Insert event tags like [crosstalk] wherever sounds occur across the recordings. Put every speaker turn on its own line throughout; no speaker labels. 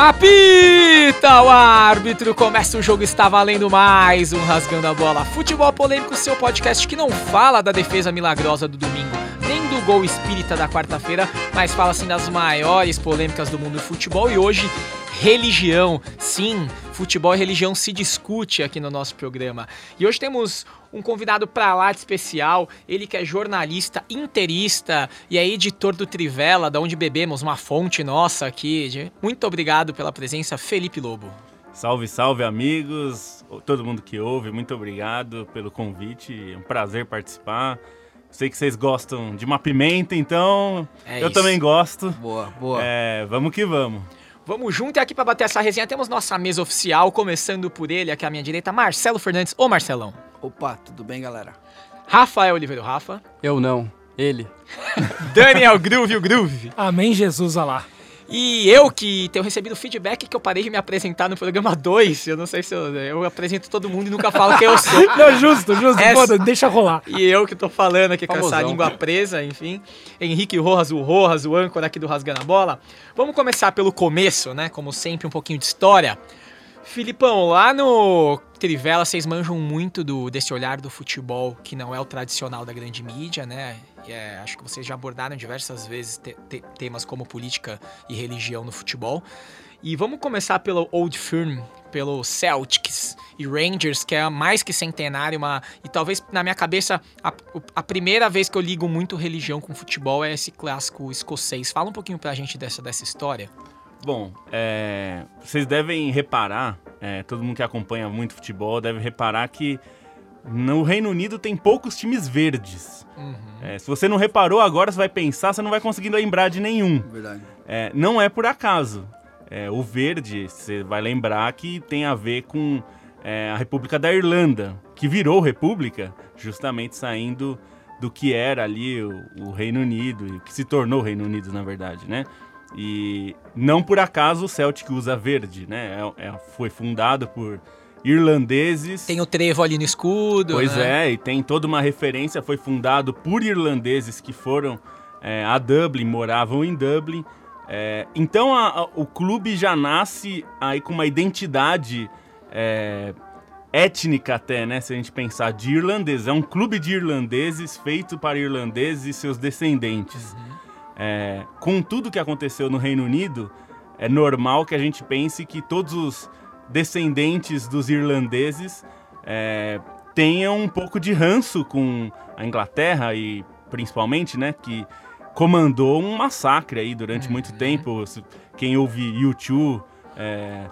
Apita o árbitro, começa o jogo, está valendo mais um Rasgando a Bola. Futebol Polêmico, seu podcast que não fala da defesa milagrosa do domingo, nem do gol espírita da quarta-feira, mas fala assim das maiores polêmicas do mundo do futebol e hoje religião. Sim, futebol e religião se discute aqui no nosso programa. E hoje temos um convidado para lá de especial, ele que é jornalista, interista e é editor do Trivela, da onde bebemos, uma fonte nossa aqui. Muito obrigado pela presença, Felipe Lobo.
Salve, salve amigos, todo mundo que ouve, muito obrigado pelo convite, é um prazer participar. Sei que vocês gostam de uma pimenta, então é eu isso. também gosto.
Boa, boa.
É, vamos que vamos.
Vamos junto e aqui para bater essa resenha temos nossa mesa oficial, começando por ele, aqui à minha direita, Marcelo Fernandes. Ô Marcelão.
Opa, tudo bem, galera?
Rafael Oliveira, Rafa.
Eu não, ele. [laughs]
Daniel Groove, o Groove.
Amém, Jesus, alá.
E eu que tenho recebido feedback que eu parei de me apresentar no programa 2. Eu não sei se eu, eu apresento todo mundo e nunca falo quem eu sou. [laughs]
não, justo, justo. Essa, Pô, deixa rolar.
E eu que tô falando aqui Famosão. com essa língua presa, enfim. Henrique Rojas, o Rojas, o âncora aqui do Rasgando a Bola. Vamos começar pelo começo, né? Como sempre, um pouquinho de história. Filipão, lá no Trivela vocês manjam muito do, desse olhar do futebol que não é o tradicional da grande mídia, né? É, acho que vocês já abordaram diversas vezes te, te, temas como política e religião no futebol. E vamos começar pelo Old Firm, pelo Celtics e Rangers, que é mais que centenário, uma, e talvez na minha cabeça a, a, primeira vez que eu ligo muito religião com futebol é esse clássico escocês. Fala um pouquinho pra gente dessa, dessa história.
Bom, é, vocês devem reparar, é, todo mundo que acompanha muito futebol deve reparar que no Reino Unido tem poucos times verdes. Uhum. É, se você não reparou agora, você vai pensar, você não vai conseguir lembrar de nenhum. Verdade. É, não é por acaso. É, o verde, você vai lembrar que tem a ver com é, a República da Irlanda, que virou república justamente saindo do que era ali o, o Reino Unido, que se tornou o Reino Unido, na verdade, né? E não por acaso o Celtic usa verde, né? É, é, foi fundado por irlandeses.
Tem o trevo ali no escudo.
Pois
né?
é, e tem toda uma referência. Foi fundado por irlandeses que foram é, a Dublin, moravam em Dublin. É, então a, a, o clube já nasce aí com uma identidade é, étnica até, né? Se a gente pensar de irlandeses. É um clube de irlandeses feito para irlandeses e seus descendentes. Uhum. É, com tudo que aconteceu no Reino Unido, é normal que a gente pense que todos os descendentes dos irlandeses é, tenham um pouco de ranço com a Inglaterra e principalmente, né, que comandou um massacre aí durante uhum. muito tempo. Quem ouve YouTube é,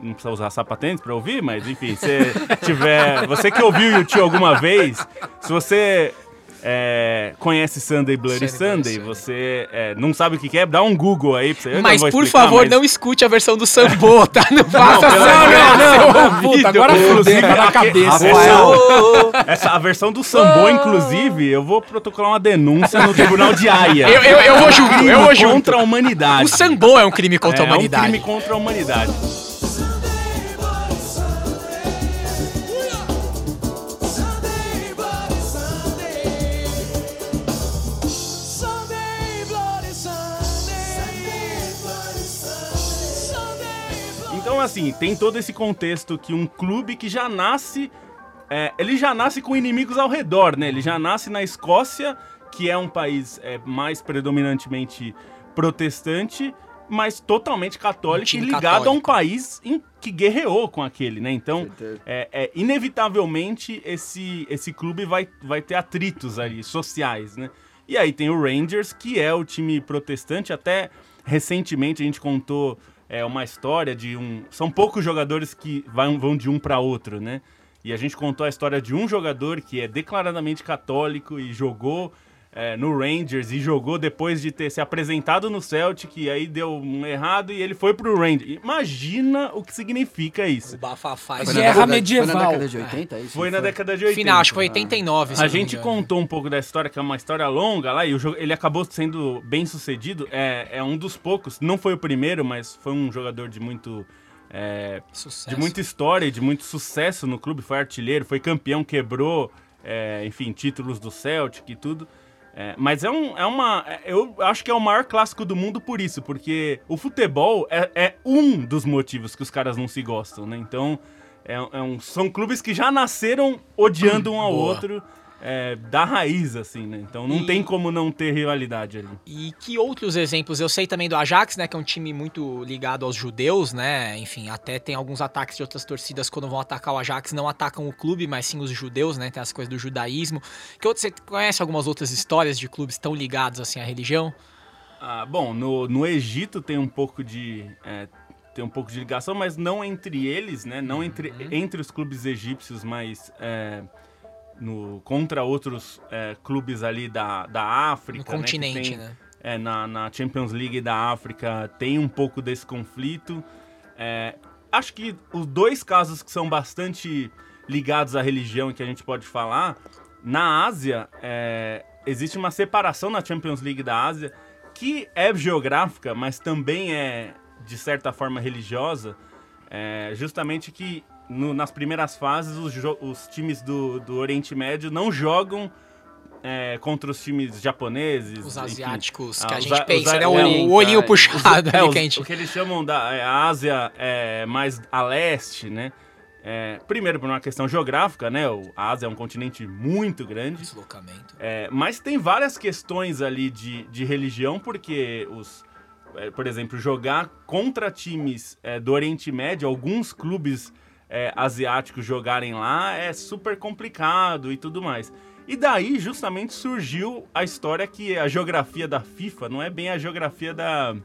não precisa usar sapatênis para ouvir, mas enfim, se [laughs] tiver, você que ouviu YouTube alguma vez, se você é, conhece Sunday Bloody Sunday, você é, não sabe o que é, dá um Google aí pra você.
Mas por explicar, favor, mas... não escute a versão do Sambo, [laughs] tá? Não faça
não, não, não, não, puta, agora inclusive na cabeça.
Rafael, essa, a versão do Sambo, inclusive, eu vou protocolar uma denúncia no Tribunal de Haia.
Eu, eu, eu vou junto, eu vou junto.
contra a humanidade.
O Sambo é um crime contra a humanidade.
É um crime contra a humanidade. Assim, tem todo esse contexto que um clube que já nasce. É, ele já nasce com inimigos ao redor, né? Ele já nasce na Escócia, que é um país é, mais predominantemente protestante, mas totalmente católico e ligado católico. a um país em, que guerreou com aquele, né? Então, é, é, inevitavelmente, esse, esse clube vai, vai ter atritos ali, sociais, né? E aí tem o Rangers, que é o time protestante, até recentemente a gente contou é uma história de um. São poucos jogadores que vão, vão de um para outro, né? E a gente contou a história de um jogador que é declaradamente católico e jogou é, no Rangers e jogou depois de ter se apresentado no Celtic e aí deu um errado e ele foi pro Rangers. Imagina o que significa isso. O
bafafá.
Guerra medieval. Foi
na década de 80, é isso?
Foi na década de 80.
Final, acho que foi 89.
A gente contou um pouco da história, que é uma história longa lá, e o jogo, ele acabou sendo bem sucedido. É, é um dos poucos, não foi o primeiro, mas foi um jogador de muito... É, de muita história e de muito sucesso no clube, foi artilheiro, foi campeão, quebrou, é, enfim, títulos do Celtic e tudo. É, mas é, um, é uma. é- Eu acho que é o maior clássico do mundo por isso, porque o futebol é, é um dos motivos que os caras não se gostam, né? Então, é, é um- são clubes que já nasceram odiando um ao
Boa.
outro é, da raiz, assim, né? Então não
E-
tem como não ter rivalidade ali.
E que outros exemplos? Eu sei também do Ajax, né? Que é um time muito ligado aos judeus, né? Enfim, até tem alguns ataques de outras torcidas quando vão atacar o Ajax, não atacam o clube, mas sim os judeus, né? Tem as coisas do judaísmo. Que você conhece algumas outras histórias de clubes tão ligados assim à religião?
Ah, bom, no, no Egito tem um pouco de. é, tem um pouco de ligação, mas não entre eles, né? Não entre,
Uhum.
entre os clubes egípcios, mas é, no, contra outros é, clubes ali da, da África.
No
né,
continente,
tem-
né?
é, na, na Champions League da África tem um pouco desse conflito. É, acho que os dois casos que são bastante ligados à religião e que a gente pode falar, na Ásia, é, existe uma separação na Champions League da Ásia que é geográfica, mas também é, de certa forma, religiosa. É, justamente que no- nas primeiras fases os, os times do, do Oriente Médio não jogam é, contra os times japoneses.
Os asiáticos que a gente pensa, né? O, olhinho- o olhinho puxado
é, os-. O que eles chamam da é, Ásia é, mais a leste, né? É, primeiro por uma questão geográfica, né? O- A Ásia é um continente muito grande.
Deslocamento.
É, mas tem várias questões ali de, de religião, porque os. é, por exemplo, jogar contra times é, do Oriente Médio, alguns clubes é, asiáticos jogarem lá é super complicado e tudo mais. E daí, justamente, surgiu a história que a geografia da FIFA não é bem a geografia da,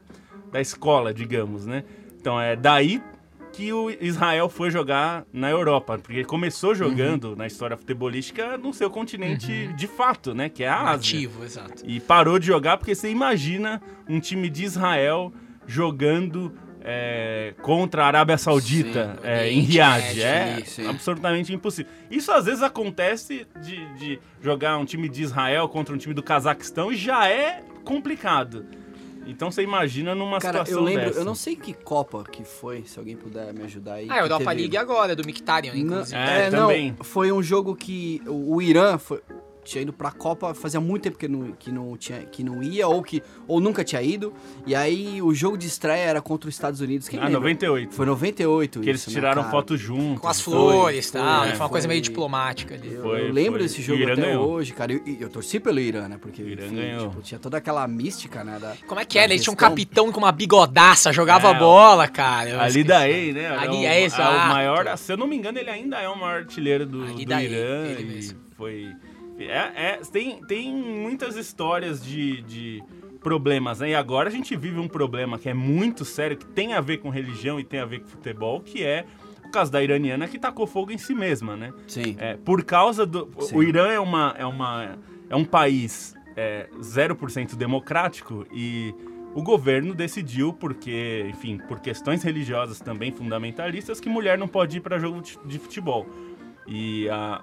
da escola, digamos, né? Então é daí que o Israel foi jogar na Europa, porque ele começou jogando na história futebolística no seu continente de fato, né? Que é a Ásia.
Ativo, exato.
E parou de jogar porque você imagina um time de Israel jogando é, contra a Arábia Saudita
Sim,
é, em
Oriente
Riad. É
sim.
absolutamente impossível. Isso às vezes acontece de, de jogar um time de Israel contra um time do Cazaquistão e já é complicado. Então você imagina numa
Cara,
situação
eu lembro,
dessa.
eu não sei que Copa que foi, se alguém puder me ajudar aí.
Ah, a
que
Europa
teve-
League agora, do Mictarian,
Não,
inclusive.
É,
é,
também.
não, foi um jogo que o, o Irã foi, tinha ido pra Copa fazia muito tempo que não, que não, tinha, que não ia, ou que ou nunca tinha ido. E aí o jogo de estreia era contra os Estados Unidos. Quem
Ah,
lembra?
98.
Foi 98
que eles
isso, né,
tiraram foto juntos.
Com as
Foi,
flores e
foi,
tal.
é.
Foi uma coisa
foi-
meio diplomática ali.
Eu,
Foi,
eu lembro
foi.
desse
o
jogo até
ganhou.
hoje, cara. E eu, torci pelo Irã, né? Porque
O Irã
enfim,
ganhou.
tipo, tinha toda aquela mística, né? Da,
Como é que é?
da
Eles tinham um capitão com uma bigodaça, jogava
É,
bola, cara. Eu
Ali daí, né?
Ali
o,
é,
o
exato.
maior, se eu não me engano, ele ainda é o maior artilheiro do,
Ali
do
daí,
Irã.
ele
e
mesmo.
foi. É, é- tem, tem muitas histórias de, de problemas, né? E agora a gente vive um problema que é muito sério, que tem a ver com religião e tem a ver com futebol, que é o caso da iraniana que tacou fogo em si mesma, né?
Sim.
É, por causa do.
Sim.
O Irã é, uma, é, uma, é um país é, 0% democrático e o governo decidiu, porque, enfim, por questões religiosas também fundamentalistas, que mulher não pode ir para jogo de de futebol. E a,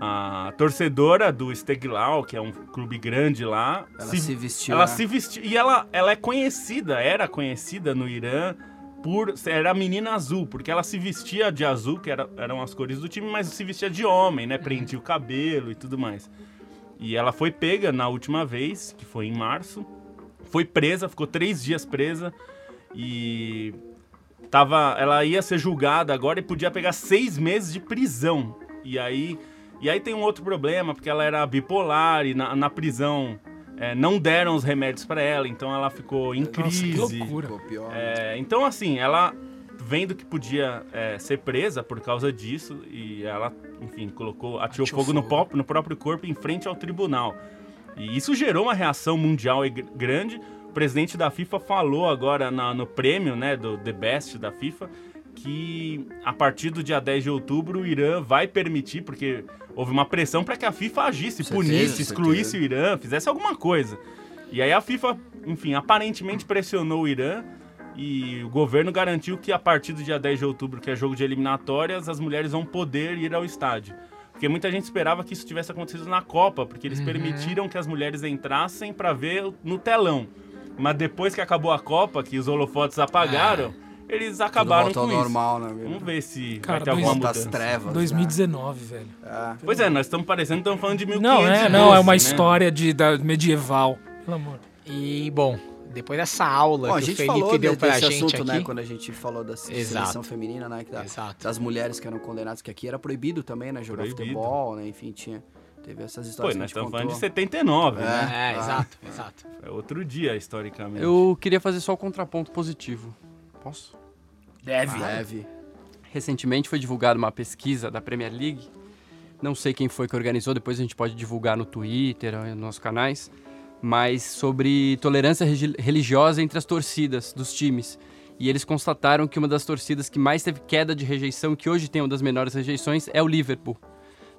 a torcedora do Steglau, que é um clube grande lá,
Ela se, vestiu.
ela
né?
se vestiu. E ela, ela é conhecida, era conhecida no Irã por. Era a menina azul, porque ela se vestia de azul, que era, eram as cores do time, mas se vestia de homem, né? Prendia o cabelo e tudo mais. E ela foi pega na última vez, que foi em março. Foi presa, ficou três dias presa. E. Tava, ela ia ser julgada agora e podia pegar seis meses de prisão. E aí, e aí tem um outro problema, porque ela era bipolar e na, na prisão é, não deram os remédios pra ela, então ela ficou em
Nossa, que
crise.
loucura.
Ficou pior.
É, então, assim, ela vendo que podia é, ser presa por causa disso, e ela, enfim, colocou, atirou
Atirou
fogo, No,
fogo.
pó- no próprio corpo em frente ao tribunal. E isso gerou uma reação mundial e gr- grande. O presidente da FIFA falou agora na- no prêmio né, do The Best da FIFA que a partir do dia 10 de outubro o Irã vai permitir, porque houve uma pressão para que a FIFA agisse,
Certeza,
punisse, excluísse
certeza.
o Irã, fizesse alguma coisa. E aí a FIFA, enfim, aparentemente pressionou o Irã e o governo garantiu que a partir do dia 10 de outubro, que é jogo de eliminatórias, as mulheres vão poder ir ao estádio. Porque muita gente esperava que isso tivesse acontecido na Copa, porque eles permitiram que as mulheres entrassem para ver no telão. Mas depois que acabou a Copa, que os holofotes apagaram, eles acabaram com isso.
normal, né?
Vamos ver se
Cara,
vai ter alguma mudança.
trevas.
2019, velho.
Né? É.
Pois é, nós estamos parecendo que estamos falando de 1500.
Não, é, não, é uma
né?
história de, da medieval. Pelo amor.
E, bom, depois dessa aula
Bom, a
que o
gente
Felipe
falou
deu
de-
pra
desse
gente
assunto,
aqui.
né? Quando a gente falou da seleção feminina, né? que da-
Exato.
das mulheres que eram condenadas, que aqui era proibido também, né? Jogar
Proibido.
futebol, né? Enfim, tinha. Teve essas histórias que a
nós estamos falando de 79,
É.
né?
É,
Ah.
exato, exato.
É outro dia, historicamente.
Eu queria fazer só o contraponto positivo. Posso?
Deve.
Deve.
Recentemente foi divulgada uma pesquisa da Premier League. Não sei quem foi que organizou, depois a gente pode divulgar no Twitter, eh, nos nossos canais. Mas sobre tolerância religiosa entre as torcidas dos times. E eles constataram que uma das torcidas que mais teve queda de rejeição, que hoje tem uma das menores rejeições, é o Liverpool.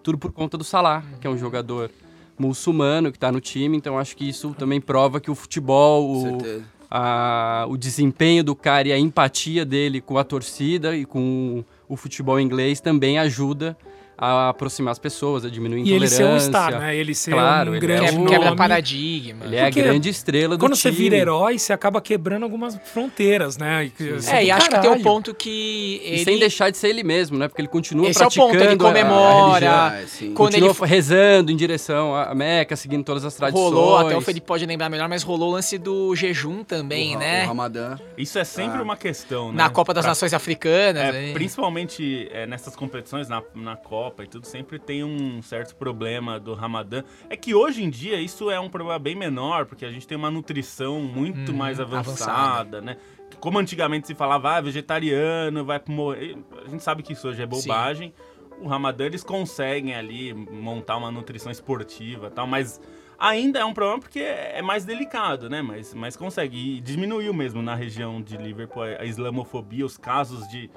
Tudo por conta do Salah, que é um jogador muçulmano que está no time. Então acho que isso também prova que o futebol,
Com
o,
certeza.
A- o desempenho do cara e a empatia dele com a torcida e com o futebol inglês também ajuda a aproximar as pessoas, a diminuir a
E ele
intolerância.
ser um star, né? Ele ser
Claro,
um
ele é
grande
um-
Quebra, paradigma.
Ele é a
Porque
grande estrela do
Quando
time.
você vira herói, você acaba quebrando algumas fronteiras, né? E
É, e acho que tem um
caralho.
ponto que
E
ele...
sem deixar de ser ele mesmo, né? Porque ele continua
Esse é o
praticando
ponto, ele
a- a
comemora,
religião.
É,
quando
Continua
ele
rezando em direção à Meca, seguindo todas as tradições.
rolou, até o Felipe pode lembrar melhor, mas rolou o lance do jejum também,
O
né?
O Ramadã.
Isso é sempre
Ah.
uma questão, né?
Na Copa das
Pra-
Nações Africanas.
É,
aí.
principalmente é, nessas competições, na, na Copa e tudo, sempre tem um certo problema do Ramadã. É que hoje em dia isso é um problema bem menor, porque a gente tem uma nutrição muito
Hum,
mais avançada,
avançada.
né? Como antigamente se falava, ah, vegetariano, vai morrer. A gente sabe que isso hoje é bobagem. O Ramadã eles conseguem ali montar uma nutrição esportiva tal, mas ainda é um problema porque é mais delicado, né? Mas, mas consegue. E diminuiu mesmo na região de Liverpool a a islamofobia, os casos de,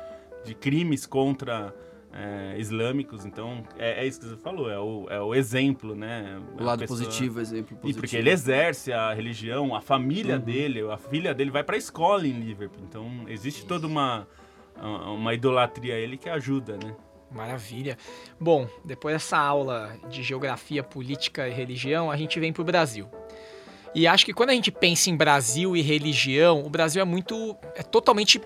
de crimes contra é, islâmicos. Então, é, é isso que você falou, é o, é o exemplo, né?
O
A
lado
pessoa-
positivo, exemplo
E
positivo.
porque ele exerce a religião, a família
Uhum.
dele, a filha dele vai pra escola em Liverpool. Então, existe toda uma, uma idolatria a ele que ajuda, né?
Maravilha. Bom, depois dessa aula de geografia, política e religião, a gente vem pro Brasil. E acho que quando a gente pensa em Brasil e religião, o Brasil é muito. é totalmente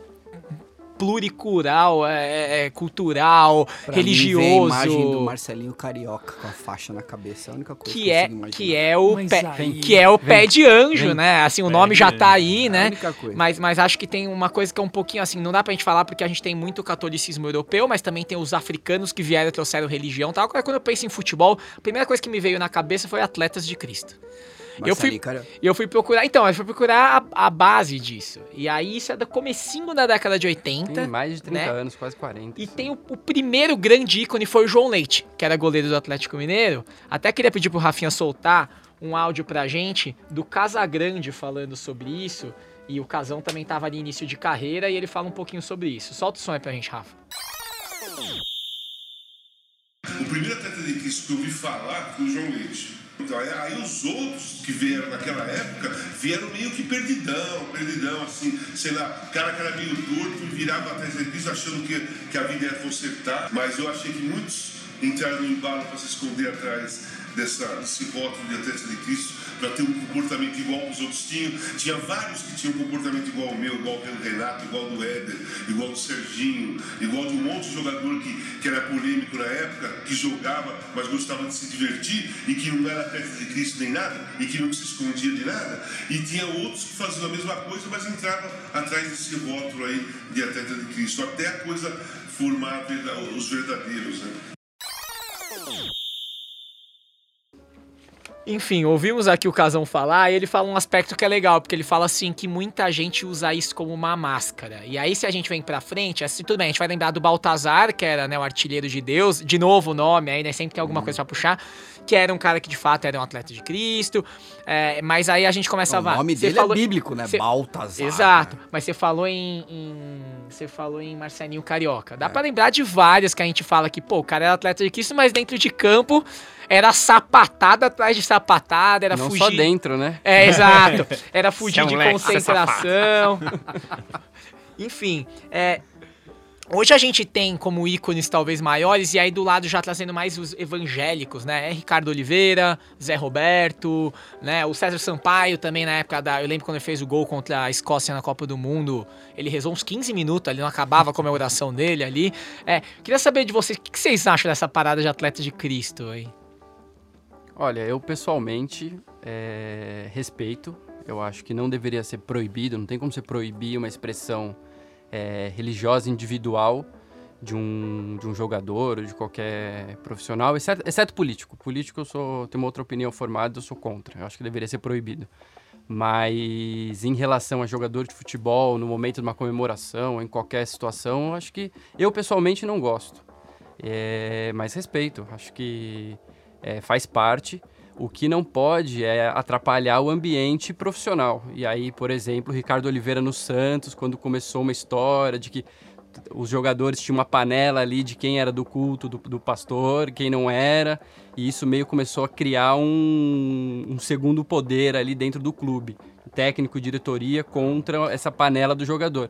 pluricultural, é, é cultural,
Pra mim,
religioso.
vem a imagem do Marcelinho Carioca com a faixa na cabeça. É a única coisa que,
que
eu
é,
imaginar.
que é o
Mas
pé,
aí-
que é o pé de anjo,
vem.
né? Assim, o nome já tá aí,
É a
né?
única coisa.
Mas, mas acho que tem uma coisa que é um pouquinho assim, não dá pra gente falar porque a gente tem muito catolicismo europeu, mas também tem os africanos que vieram e trouxeram religião e tal. Quando eu penso em futebol, a primeira coisa que me veio na cabeça foi atletas de Cristo. Eu fui-
Marcelinho.
E eu fui procurar, então, eu fui procurar a, a base disso. E aí isso é do comecinho da década de 80.
Tem mais de 30
né?
anos, quase 40.
E tem o, o primeiro grande ícone foi o João Leite, que era goleiro do Atlético Mineiro. Até queria pedir pro Rafinha soltar um áudio pra gente do Casagrande falando sobre isso. E o Casão também tava ali início de carreira e ele fala um pouquinho sobre isso. Solta o som aí pra gente, Rafa.
O primeiro atleta de Cristo que eu ouvi falar foi o João Leite. Então, aí, os outros que vieram naquela época vieram meio que perdidão, perdidão, assim, sei lá, cara que era meio torto virava atrás de Cristo achando que, que a vida ia consertar. Mas eu achei que muitos entraram no embalo para se esconder atrás dessa, desse rótulo de atleta de Cristo, para ter um comportamento igual aos outros tinham. Tinha vários que tinham um comportamento igual ao meu, igual ao do Renato, igual ao do Éder, igual ao do Serginho, igual de um monte de jogador que, que era polêmico na época, que jogava, mas gostava de se divertir e que não era atleta de Cristo nem nada, e que não se escondia de nada. E tinha outros que faziam a mesma coisa, mas entravam atrás desse rótulo aí de atleta de Cristo, até a coisa formar os verdadeiros, né?
Enfim, ouvimos aqui o Casão falar e ele fala um aspecto que é legal, porque ele fala assim que muita gente usa isso como uma máscara. E aí, se a gente vem pra frente, assim, tudo bem, a gente vai lembrar do Baltazar, que era né, o artilheiro de Deus, de novo o nome aí, né? Sempre tem alguma coisa pra puxar, que era um cara que de fato era um atleta de Cristo. é, mas aí a gente começa
O
a. va-
nome dele
falou-
é bíblico, né?
você-
Baltazar.
Exato,
né?
mas você falou em, em- Você falou em Marcelinho Carioca. Dá pra lembrar de várias que a gente fala que, pô, o cara era atleta de Cristo, mas dentro de campo era sapatada atrás de sapatada, era
Não
fugir.
só dentro, né?
É, exato. Era fugir
Seu
de
moleque,
concentração. [laughs] Enfim, é, Hoje a gente tem como ícones talvez maiores, e aí do lado já trazendo mais os evangélicos, né? É Ricardo Oliveira, Zé Roberto, né? O César Sampaio também na época da. Eu lembro quando ele fez o gol contra a Escócia na Copa do Mundo. Ele rezou uns 15 minutos ali, não acabava a comemoração dele ali. É, queria saber de vocês, o que vocês acham dessa parada de atleta de Cristo aí?
Olha, eu pessoalmente é, respeito. Eu acho que não deveria ser proibido, não tem como você proibir uma expressão é, religiosa individual de um, de um jogador ou de qualquer profissional, exceto, exceto político. Político eu sou, tenho uma outra opinião formada, eu sou contra. Eu acho que deveria ser proibido. Mas em relação a jogador de futebol, no momento de uma comemoração, em qualquer situação, eu acho que eu pessoalmente não gosto. É, mas respeito, acho que é, faz parte. O que não pode é atrapalhar o ambiente profissional. E aí, por exemplo, Ricardo Oliveira no Santos, quando começou uma história de que os jogadores tinham uma panela ali de quem era do culto do, do pastor, quem não era, e isso meio começou a criar um, um segundo poder ali dentro do clube, técnico, diretoria contra essa panela do jogador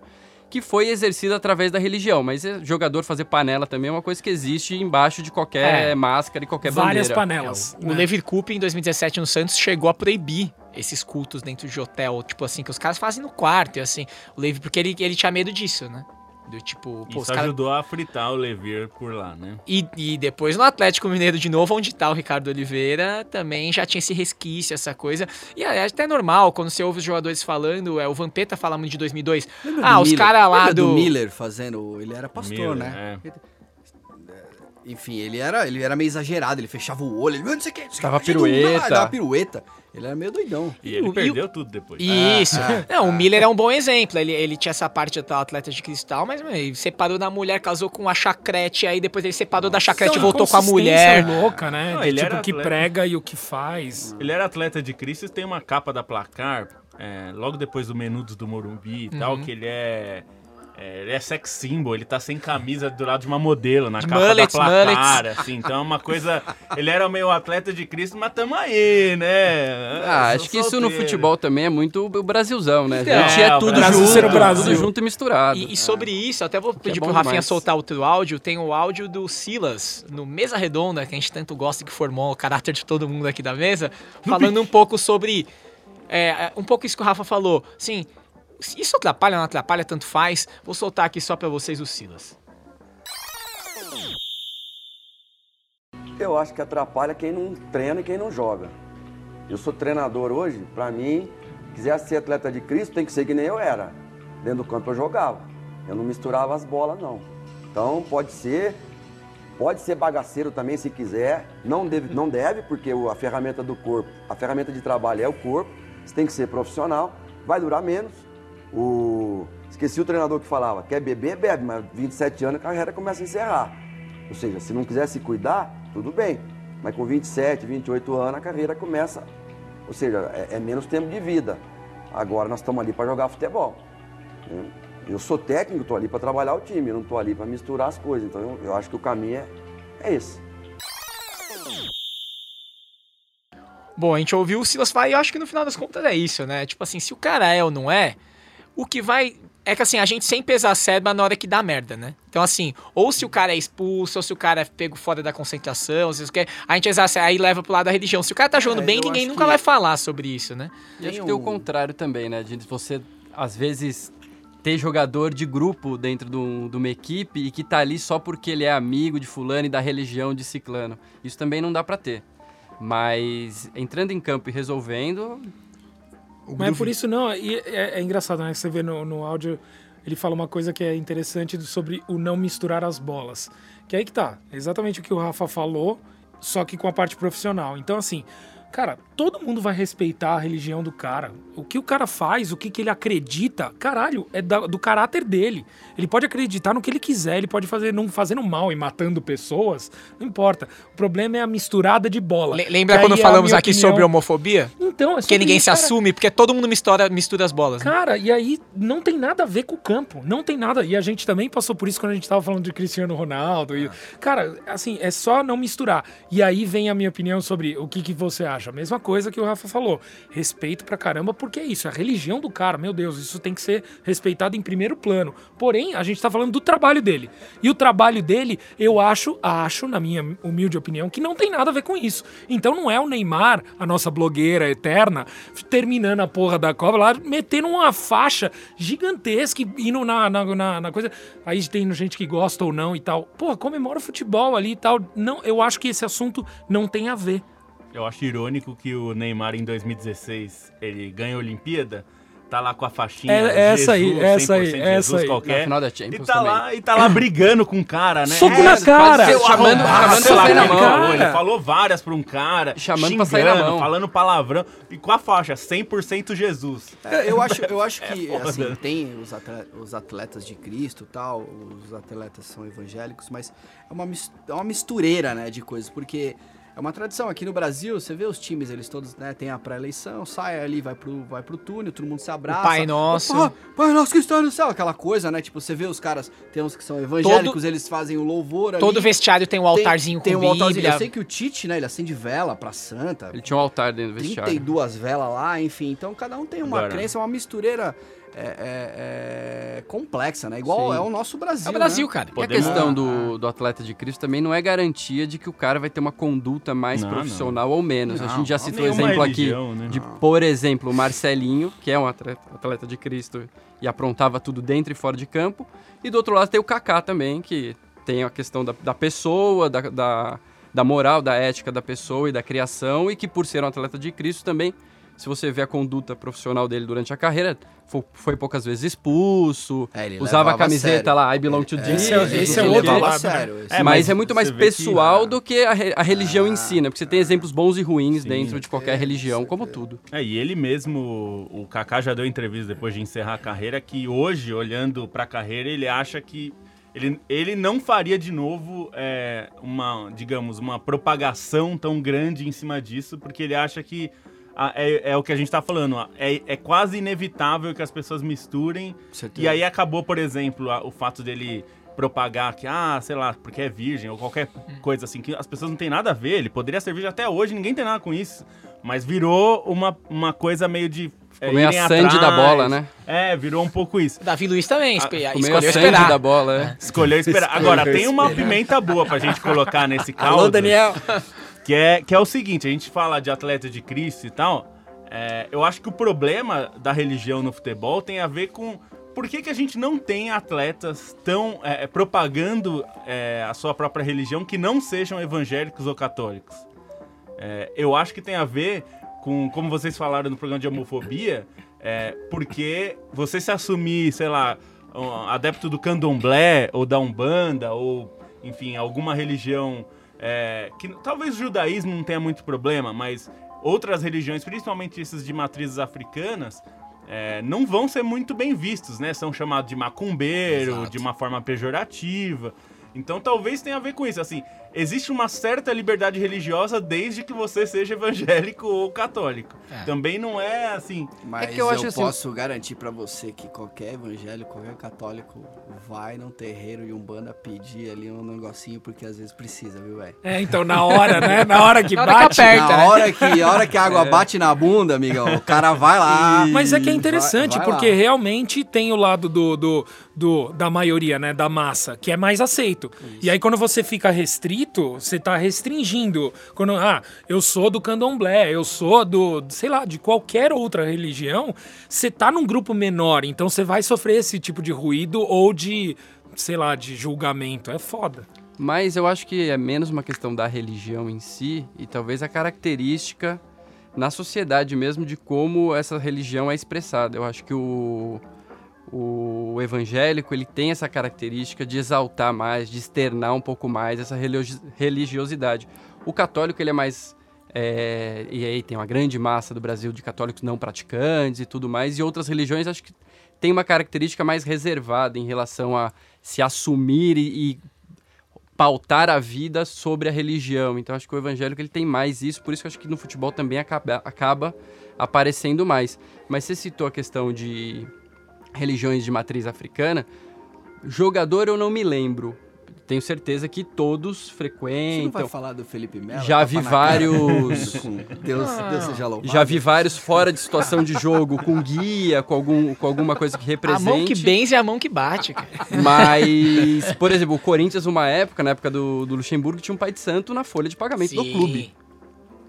que foi exercida através da religião. Mas jogador fazer panela também é uma coisa que existe embaixo de qualquer é. máscara e qualquer
Várias
bandeira.
panelas.
É, o, né? o em 2017, no Santos, chegou a proibir esses cultos dentro de hotel, tipo assim, que os caras fazem no quarto, e assim, o Levi, porque ele, ele tinha medo disso, né? Do tipo,
pô, Isso ajudou cara... a fritar o Levir por lá, né?
E, e depois no Atlético Mineiro de novo, onde tá o Ricardo Oliveira, também já tinha esse resquício, essa coisa. E é até normal, quando você ouve os jogadores falando, é, o Vampeta fala muito de 2002. Lembra ah, os caras lá do...
do... Miller fazendo... Ele era pastor, Miller, né? É. Enfim, ele era, ele era meio exagerado, ele fechava o olho, ele não sei o que.
Dava pirueta.
Dava pirueta. Ele era meio doidão.
E ele e perdeu o... tudo depois.
Isso. Ah, não, o Miller é um bom exemplo. Ele, ele tinha essa parte de atleta de cristal, mas ele separou da mulher, casou com a chacrete, aí depois ele separou Nossa. da chacrete e voltou com a mulher.
louca, né? Não, ele tipo, o que prega e o que faz.
Ele era atleta de Cristo, tem uma capa da placar, é, logo depois do Menudos do Morumbi e uhum. tal, que ele é é, ele é sex symbol, ele tá sem camisa do lado de uma modelo na capa mullets, da placar, assim. Então é uma coisa... Ele era meio atleta de Cristo, mas tamo aí, né?
Ah, acho que isso no futebol também é muito o Brasilzão, né? Então, a gente é, é tudo Brasil junto, Brasil. tudo junto e misturado.
E, e sobre é. isso, até vou pedir é pro Rafinha demais. soltar outro áudio. Tem o áudio do Silas, no Mesa Redonda, que a gente tanto gosta, que formou o caráter de todo mundo aqui da mesa, falando um pouco sobre... É, um pouco isso que o Rafa falou. Sim, isso atrapalha ou não atrapalha, tanto faz. Vou soltar aqui só para vocês o Silas.
Eu acho que atrapalha quem não treina e quem não joga. Eu sou treinador hoje, para mim, quiser ser atleta de Cristo, tem que ser que nem eu era. Dentro do campo eu jogava. Eu não misturava as bolas, não. Então pode ser, pode ser bagaceiro também se quiser. Não deve, não deve, porque a ferramenta do corpo, a ferramenta de trabalho é o corpo. Você tem que ser profissional, vai durar menos, o... Esqueci o treinador que falava, quer beber, bebe, mas 27 anos a carreira começa a encerrar. Ou seja, se não quiser se cuidar, tudo bem. Mas com 27, 28 anos a carreira começa. Ou seja, é, é menos tempo de vida. Agora nós estamos ali para jogar futebol. Eu sou técnico, estou ali para trabalhar o time, não estou ali para misturar as coisas. Então eu, eu, acho que o caminho é, é esse.
Bom, a gente ouviu o Silas falar e eu acho que no final das contas é isso, né? Tipo assim, se o cara é ou não é, o que vai. É que assim, a gente sempre exacerba na hora que dá merda, né? Então, assim, ou se o cara é expulso, ou se o cara é pego fora da concentração, se quer, a gente exacerba, aí leva pro lado da religião. Se o cara tá jogando é, bem, ninguém nunca que... vai falar sobre isso, né?
E acho que tem o contrário também, né? De você, às vezes, ter jogador de grupo dentro de uma equipe e que tá ali só porque ele é amigo de fulano e da religião de ciclano. Isso também não dá para ter. Mas entrando em campo e resolvendo,
mas é por isso não, e é, é, engraçado, né? Você vê no, no áudio, ele fala uma coisa que é interessante sobre o não misturar as bolas. Que é aí que tá, exatamente o que o Rafa falou, só que com a parte profissional. Então, assim, Cara, todo mundo vai respeitar a religião do cara. O que o cara faz, o que, que ele acredita, caralho, é da, do caráter dele. Ele pode acreditar no que ele quiser, ele pode fazer não fazendo mal e matando pessoas, não importa. O problema é a misturada de bola.
lembra quando falamos aqui opinião... sobre homofobia?
Então, é
Que ninguém isso, se cara... assume, porque todo mundo mistura, mistura as bolas.
Né? Cara, e aí não tem nada a ver com o campo. Não tem nada. E a gente também passou por isso quando a gente tava falando de Cristiano Ronaldo. E... Cara, assim, é só não misturar. E aí vem a minha opinião sobre o que, que você acha faixa. Mesma coisa que o Rafa falou. Respeito pra caramba, porque é isso, é a religião do cara. Meu Deus, isso tem que ser respeitado em primeiro plano. Porém, a gente tá falando do trabalho dele. E o trabalho dele, eu acho, acho, na minha humilde opinião, que não tem nada a ver com isso. Então não é o Neymar, a nossa blogueira eterna, terminando a porra da Copa lá, metendo uma faixa gigantesca e indo na, na, na, na coisa. Aí tem gente que gosta ou não e tal. Porra, comemora o futebol ali e tal. Não, eu acho que esse assunto não tem a ver.
Eu acho irônico que o Neymar em 2016 ele ganha a Olimpíada, tá lá com a faixinha.
É, essa aí, essa aí, essa aí.
Qualquer,
Na final da Champions
e tá
também.
lá e tá lá brigando com o cara, né?
Soco
É,
na cara!
chamando- chamando pra sair na
ele
mão.
falou, Ele
Cara.
falou várias pra um cara,
Chamando pra sair na mão.
falando palavrão e com a faixa 100% Jesus.
É, eu acho, eu acho [laughs] que
foda.
assim, tem os atletas, os atletas de Cristo tal, os atletas são evangélicos, mas é uma, é uma mistureira, né, de coisas, porque é uma tradição. Aqui no Brasil, você vê os times, eles todos, né, tem a pré-eleição, sai ali, vai pro, vai pro túnel, todo mundo se abraça.
Pai Nosso.
Opa, Pai Nosso que está no céu, aquela coisa, né, tipo, você vê os caras, tem uns que são evangélicos, eles fazem o louvor ali.
Todo vestiário tem um altarzinho
tem,
com
tem um altarzinho.
Bíblia.
Eu sei que o Tite, né, ele acende vela pra santa.
Ele tinha um altar dentro do vestiário.
32 velas lá, enfim. Então cada um tem uma
Agora-
crença, uma mistureira é, é, é, complexa, né? Igual
Sim.
é o nosso Brasil.
É o Brasil,
né?
cara.
E a
Podemos-
questão do, do atleta de Cristo também não é garantia de que o cara vai ter uma conduta mais
Não,
profissional ou menos. a
Não,
gente já
não,
citou exemplo aqui
religião, né?
de, por exemplo, o Marcelinho, que é um atleta, atleta de Cristo e aprontava tudo dentro e fora de campo. E do outro lado tem o Kaká também, que tem a questão da, da pessoa, da, da, da moral, da ética da pessoa e da criação, e que por ser um atleta de Cristo também, se você vê a conduta profissional dele durante a carreira, foi, foi poucas vezes expulso,
É, ele
usava a camiseta
sério.
lá, I belong to
É,
Jesus.
Esse é- esse
sei
é
o
outro lado,
sério. esse
É,
mas, é muito mais
vê que-
pessoal do que a, re- a religião em si, né? Porque você tem exemplos bons e ruins
Sim.
dentro de qualquer religião, como tudo.
É, e ele mesmo, o Kaká já deu entrevista depois de encerrar a carreira, que hoje, olhando pra carreira, ele acha que ele, ele não faria de novo é, uma, digamos, uma propagação tão grande em cima disso, porque ele acha que é, é o que a gente tá falando, a- é, é quase inevitável que as pessoas misturem. E aí acabou, por exemplo, a- o fato dele propagar que, ah, sei lá, porque é virgem ou qualquer coisa assim, que as pessoas não tem nada a ver. Ele poderia ser virgem até hoje, ninguém tem nada com isso. Mas virou uma, uma coisa meio de. É,
meio a Sandy da
atrás.
bola, né?
É, virou um pouco isso.
Davi Luiz também espe-
a
escolheu
sangue
esperar.
da bola, é.
Escolheu esperar. Agora, tem uma pimenta boa pra gente colocar nesse caldo.
Alô, Daniel.
Que é, que é o seguinte, a gente fala de atleta de Cristo e tal. é, eu acho que o problema da religião no futebol tem a ver com por que, que a gente não tem atletas tão é, propagando é, a sua própria religião que não sejam evangélicos ou católicos. É, eu acho que tem a ver com, como vocês falaram no programa de homofobia, é, porque você se assumir, sei lá, um adepto do candomblé ou da umbanda ou, enfim, alguma religião é, que talvez o judaísmo não tenha muito problema, mas outras religiões, principalmente esses de matrizes africanas, é, não vão ser muito bem vistos, né? São chamados de macumbeiro,
Exato.
de uma forma pejorativa. Então talvez tenha a ver com isso. Assim, existe uma certa liberdade religiosa desde que você seja evangélico ou católico.
É.
Também não é assim.
Mas
que eu
eu,
acho assim-
posso garantir pra você que qualquer evangélico, qualquer católico vai num terreiro e um banda pedir ali um negocinho, porque às vezes precisa, viu, velho?
É, então, na hora, né? Na hora que
Na hora que
bate.
aperta.
Na
né?
hora que, a hora que a água bate na bunda, amigão, o cara vai lá.
Mas é que é
Vai-
interessante,
vai
porque
lá.
realmente tem o lado do, do, do- da maioria, né? Da massa, que é mais aceito. E aí, quando você fica restrito, você tá restringindo. Quando, ah, eu sou do candomblé, eu sou do, sei lá, de qualquer outra religião, você tá num grupo menor, então você vai sofrer esse tipo de ruído ou de, sei lá, de julgamento. É foda.
Mas eu acho que é menos uma questão da religião em si e talvez a característica na sociedade mesmo de como essa religião é expressada. Eu acho que o, o evangélico ele tem essa característica de exaltar mais, de externar um pouco mais essa religi- religiosidade. O católico ele é mais é, e aí tem uma grande massa do Brasil de católicos não praticantes e tudo mais e outras religiões acho que tem uma característica mais reservada em relação a se assumir e, e pautar a vida sobre a religião. Então acho que o evangélico ele tem mais isso, por isso que acho que no futebol também acaba, acaba aparecendo mais. Mas você citou a questão de religiões de matriz africana. Jogador eu não me lembro. tenho certeza que todos frequentam. Você não vai
falar do Felipe Melo?
Já vi
vários. [laughs] Deus, Deus seja
louvado. Já vi vários fora de situação de jogo, com guia, com, algum, com alguma coisa que represente.
A mão que benze é a mão que bate, cara.
Mas, por exemplo, o Corinthians, uma época, na época do, do Luxemburgo, tinha um pai de santo na folha de pagamento Sim. do clube.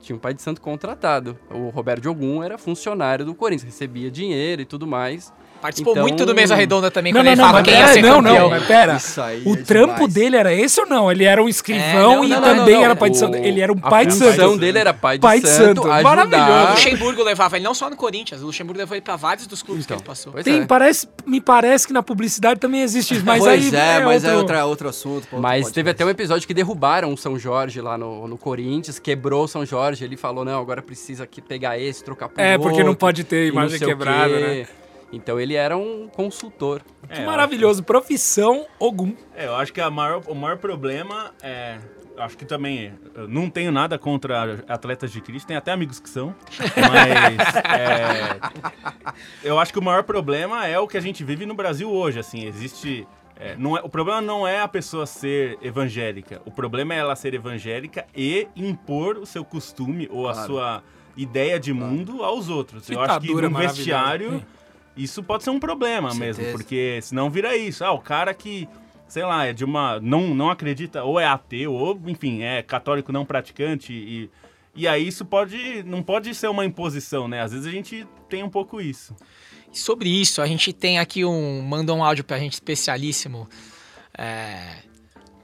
Tinha um pai de santo contratado. O Roberto Jogum era funcionário do Corinthians, recebia dinheiro e tudo mais.
Participou então... muito do Mesa Redonda também,
não,
quando
não,
ele
não,
falava quem
ia
ser
não,
campeão.
Não, mas pera. O é trampo demais. dele era esse ou não? Ele era um escrivão é, não, e também era pai de santo. Ele era um pai de santo. A
função dele era pai de pai de santo. santo. Maravilhoso.
O Luxemburgo levava ele não só no Corinthians, o Luxemburgo levou ele pra vários dos clubes então, que ele passou.
Tem, é. parece, me parece que na publicidade também existe isso, mas
pois
aí
é, é mas outro... é outra, outro assunto.
Mas teve até um episódio que derrubaram o São Jorge lá no, no Corinthians, quebrou o São Jorge, ele falou, não, agora precisa aqui pegar esse, trocar por
É, porque não pode ter imagem quebrada, né?
Então ele era um consultor.
É, que maravilhoso. Que... Profissão Ogum.
É, eu acho que maior, o maior problema é. Acho que também. não tenho nada contra atletas de Cristo, tem até amigos que são. [laughs] Mas. é, eu acho que o maior problema é o que a gente vive no Brasil hoje. Assim, existe. É, não é, o problema não é a pessoa ser evangélica. O problema é ela ser evangélica e impor o seu costume ou claro. a sua ideia de mundo aos outros. Eu acho que no vestiário isso pode ser um problema Com mesmo, certeza. porque senão vira isso. Ah, o cara que, sei lá, é de uma. não, não acredita, ou é ateu, ou, enfim, é católico não praticante. E, e aí isso pode. não pode ser uma imposição, né? Às vezes a gente tem um pouco isso.
Sobre isso, a gente tem aqui um. manda um áudio pra gente especialíssimo. É,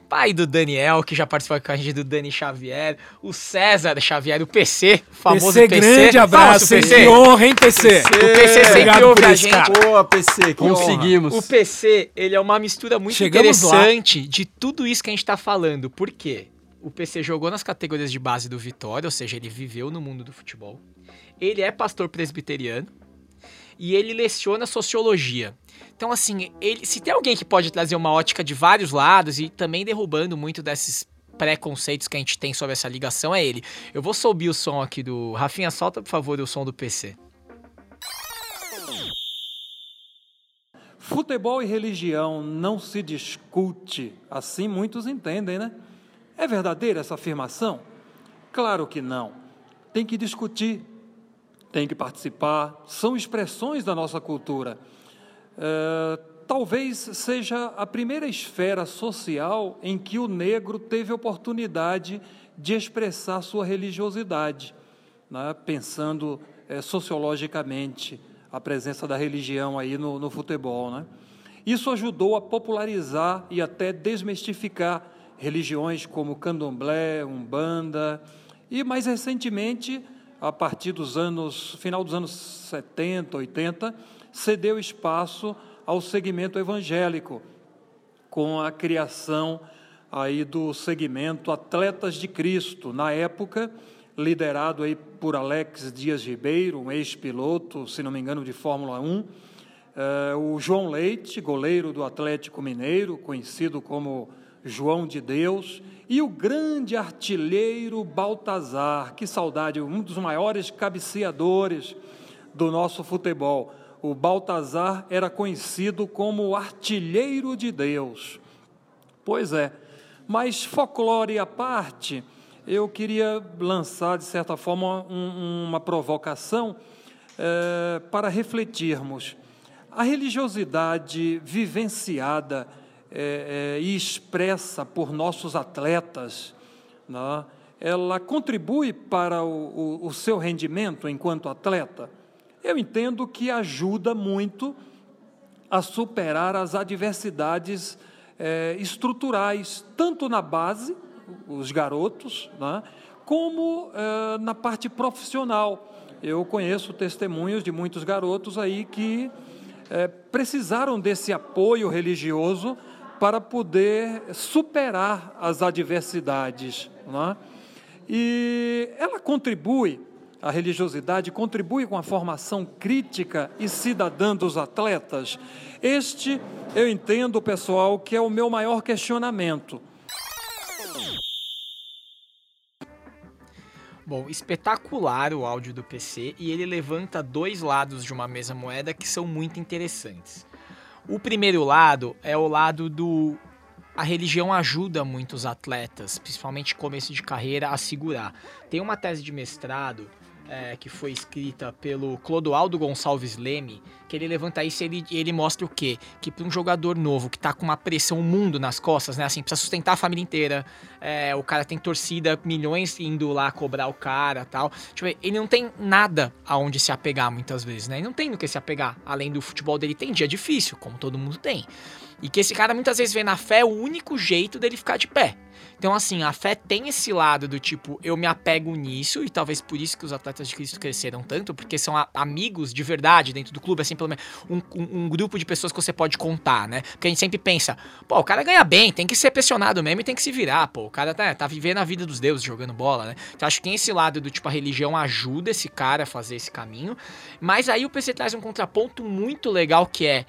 pai do Daniel, que já participou com a gente do Dani Xavier, o César Xavier, o PC, famoso PC.
PC grande abraço, Nossa, PC. que honra, hein, PC? PC.
O PC sempre ouve a gente.
Boa, PC,
conseguimos.
Honra. O PC, ele é uma mistura muito Chegamos interessante lá. de tudo isso que a gente tá falando. Por quê? O PC jogou nas categorias de base do Vitória, ou seja, ele viveu no mundo do futebol. Ele é pastor presbiteriano e ele leciona sociologia. Então, assim, ele, se tem alguém que pode trazer uma ótica de vários lados e também derrubando muito desses preconceitos que a gente tem sobre essa ligação, é ele. Eu vou subir o som aqui do. Rafinha, solta, por favor, o som do PC.
Futebol e religião não se discute, assim muitos entendem, né? É verdadeira essa afirmação? Claro que não. Tem que discutir, tem que participar, são expressões da nossa cultura. Uh, talvez seja a primeira esfera social em que o negro teve oportunidade de expressar sua religiosidade, né? pensando é, sociologicamente a presença da religião aí no, no futebol. Né? Isso ajudou a popularizar e até desmistificar religiões como candomblé, umbanda e mais recentemente a partir dos anos, final dos anos 70, 80, cedeu espaço ao segmento evangélico, com a criação aí do segmento Atletas de Cristo, na época liderado aí por Alex Dias Ribeiro, um ex-piloto, se não me engano, de Fórmula 1, eh, o João Leite, goleiro do Atlético Mineiro, conhecido como João de Deus, e o grande artilheiro Baltazar, que saudade, um dos maiores cabeceadores do nosso futebol. O Baltazar era conhecido como artilheiro de Deus. Pois é, mas folclore à parte, eu queria lançar, de certa forma, um, uma provocação é, para refletirmos. A religiosidade vivenciada é, é, e expressa por nossos atletas, né, ela contribui para o, o, o seu rendimento enquanto atleta? Eu entendo que ajuda muito a superar as adversidades é, estruturais, tanto na base, os garotos, né, como é, na parte profissional. Eu conheço testemunhos de muitos garotos aí que é, precisaram desse apoio religioso para poder superar as adversidades. É? E ela contribui, a religiosidade contribui com a formação crítica e cidadã dos atletas. Este, eu entendo, pessoal, que é o meu maior questionamento.
Bom, espetacular o áudio do PC e ele levanta dois lados de uma mesma moeda que são muito interessantes. O primeiro lado é o lado do a religião ajuda muito os atletas, principalmente começo de carreira, a segurar. Tem uma tese de mestrado é, que foi escrita pelo Clodoaldo Gonçalves Leme, que ele levanta isso e ele, ele mostra o quê? Que para um jogador novo que tá com uma pressão mundo nas costas, né? Assim, precisa sustentar a família inteira, é, o cara tem torcida, milhões indo lá cobrar o cara tal. Tipo, ele não tem nada aonde se apegar muitas vezes, né? Ele não tem no que se apegar. Além do futebol dele, tem dia difícil, como todo mundo tem. E que esse cara muitas vezes vê na fé o único jeito dele ficar de pé. Então, assim, a fé tem esse lado do tipo, eu me apego nisso, e talvez por isso que os atletas de Cristo cresceram tanto, porque são a, amigos de verdade dentro do clube, assim, pelo menos um, um, um, grupo de pessoas que você pode contar, né? Porque a gente sempre pensa, pô, o cara ganha bem, tem que ser pressionado mesmo e tem que se virar, pô, o cara tá, tá vivendo a vida dos deuses jogando bola, né? Então, acho que tem esse lado do tipo, a religião ajuda esse cara a fazer esse caminho, mas aí o PC traz um contraponto muito legal que é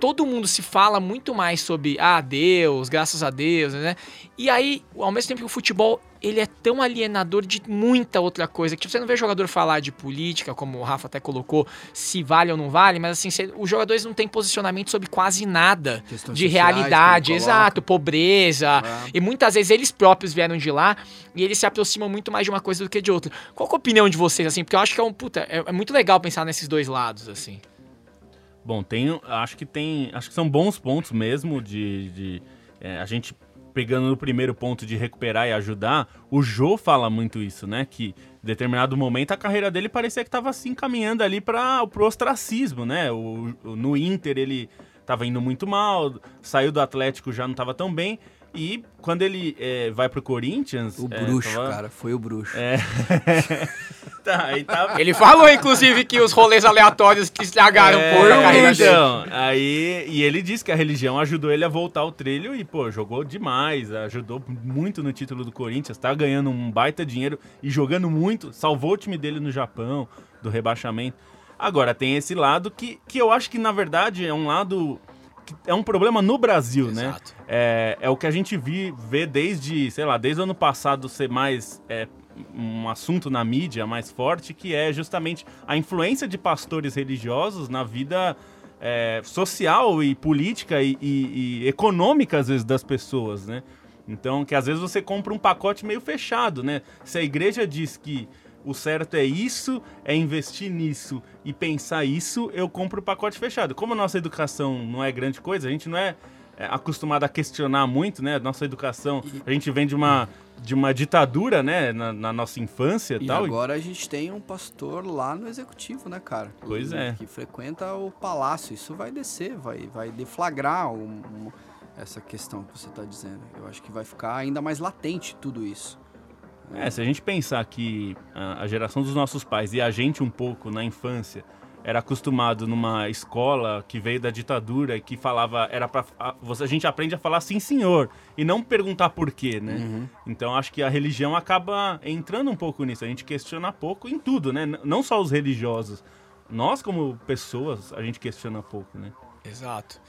todo mundo se fala muito mais sobre ah, Deus, graças a Deus, né? E aí, ao mesmo tempo que o futebol ele é tão alienador de muita outra coisa, que você não vê jogador falar de política, como o Rafa até colocou, se vale ou não vale, mas assim, os jogadores não têm posicionamento sobre quase nada Questões de realidade, exato, pobreza, é. e muitas vezes eles próprios vieram de lá e eles se aproximam muito mais de uma coisa do que de outra. Qual é a opinião de vocês, assim? Porque eu acho que é um, puta, é, é muito legal pensar nesses dois lados, assim.
Bom, tem, acho que tem, acho que são bons pontos mesmo de, de é, a gente pegando no primeiro ponto de recuperar e ajudar. O Jô fala muito isso, né? Que em determinado momento a carreira dele parecia que estava assim caminhando ali para o ostracismo, né? O, o, no Inter ele estava indo muito mal, saiu do Atlético já não estava tão bem. E quando ele é, vai pro Corinthians.
O é, bruxo, tava... cara, foi o bruxo.
É. [laughs]
tá, tava... Ele falou, inclusive, que os rolês aleatórios que estragaram é, por a carreira
então, dele. Aí, e ele disse que a religião ajudou ele a voltar ao trilho e, pô, jogou demais, ajudou muito no título do Corinthians, tá ganhando um baita dinheiro e jogando muito, salvou o time dele no Japão, do rebaixamento. Agora, tem esse lado que, que eu acho que, na verdade, é um lado é um problema no Brasil, né? Exato. né? É, é o que a gente vi, vê desde, sei lá, desde o ano passado ser mais é, um assunto na mídia mais forte, que é justamente a influência de pastores religiosos na vida é, social e política e, e, e, econômica, às vezes, das pessoas, né? Então, que às vezes você compra um pacote meio fechado, né? Se a igreja diz que o certo é isso, é investir nisso e pensar isso, eu compro o pacote fechado. Como a nossa educação não é grande coisa, a gente não é, é acostumado a questionar muito, né? Nossa educação, a gente vem de uma, de uma ditadura, né? Na, na nossa infância e tal.
E agora a gente tem um pastor lá no executivo, né, cara?
Pois é.
Que frequenta o palácio. Isso vai descer, vai, vai deflagrar um, um, essa questão que você está dizendo. Eu acho que vai ficar ainda mais latente tudo isso.
É, se a gente pensar que a, geração dos nossos pais e a gente um pouco na infância era acostumado numa escola que veio da ditadura e que falava era para você a gente aprende a falar sim senhor e não perguntar por quê né? Uhum. então acho que a religião acaba entrando um pouco nisso. A gente questiona pouco em tudo né? Não só os religiosos. Nós como pessoas a gente questiona pouco né?
Exato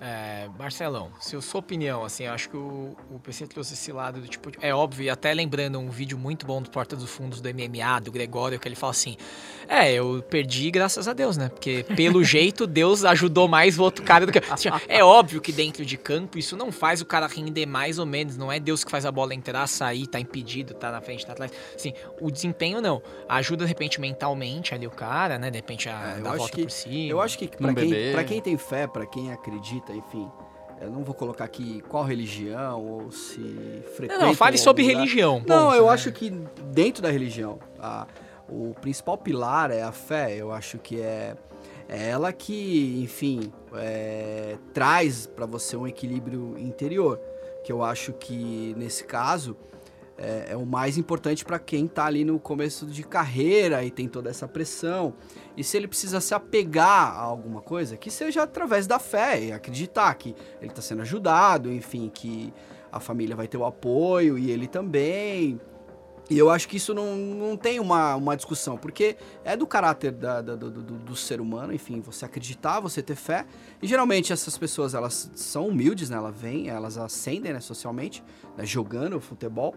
é, Marcelão, se eu sua opinião, assim, eu acho que o, o PC trouxe esse lado do tipo. É óbvio, e até lembrando um vídeo muito bom do Porta dos Fundos do MMA, do Gregório, que ele fala assim: É, eu perdi graças a Deus, né? Porque pelo [laughs] jeito Deus ajudou mais o outro cara do que. Assim, é óbvio que dentro de campo isso não faz o cara render mais ou menos, não é Deus que faz a bola entrar, sair, tá impedido, tá na frente, tá atrás. Assim, o desempenho não. Ajuda de repente mentalmente ali o cara, né? De repente a é, a volta
que,
por cima.
Eu acho que pra, um quem, pra quem tem fé, pra quem acredita, enfim. Eu não vou colocar aqui qual religião ou se frequenta.
Não, não fale sobre lugar. religião.
Não, ponto, eu né? acho que dentro da religião, a, o principal pilar é a fé. Eu acho que é, é ela que, enfim, é, traz para você um equilíbrio interior. Que eu acho que nesse caso é, é o mais importante para quem está ali no começo de carreira e tem toda essa pressão. E se ele precisa se apegar a alguma coisa, que seja através da fé e acreditar que ele está sendo ajudado, enfim, que a família vai ter o apoio e ele também. E eu acho que isso não, não tem uma, uma discussão, porque é do caráter da, da, do, do, do, ser humano, enfim, você acreditar, você ter fé. E geralmente essas pessoas, elas são humildes, né? Elas vêm, elas ascendem né, socialmente, né, jogando futebol.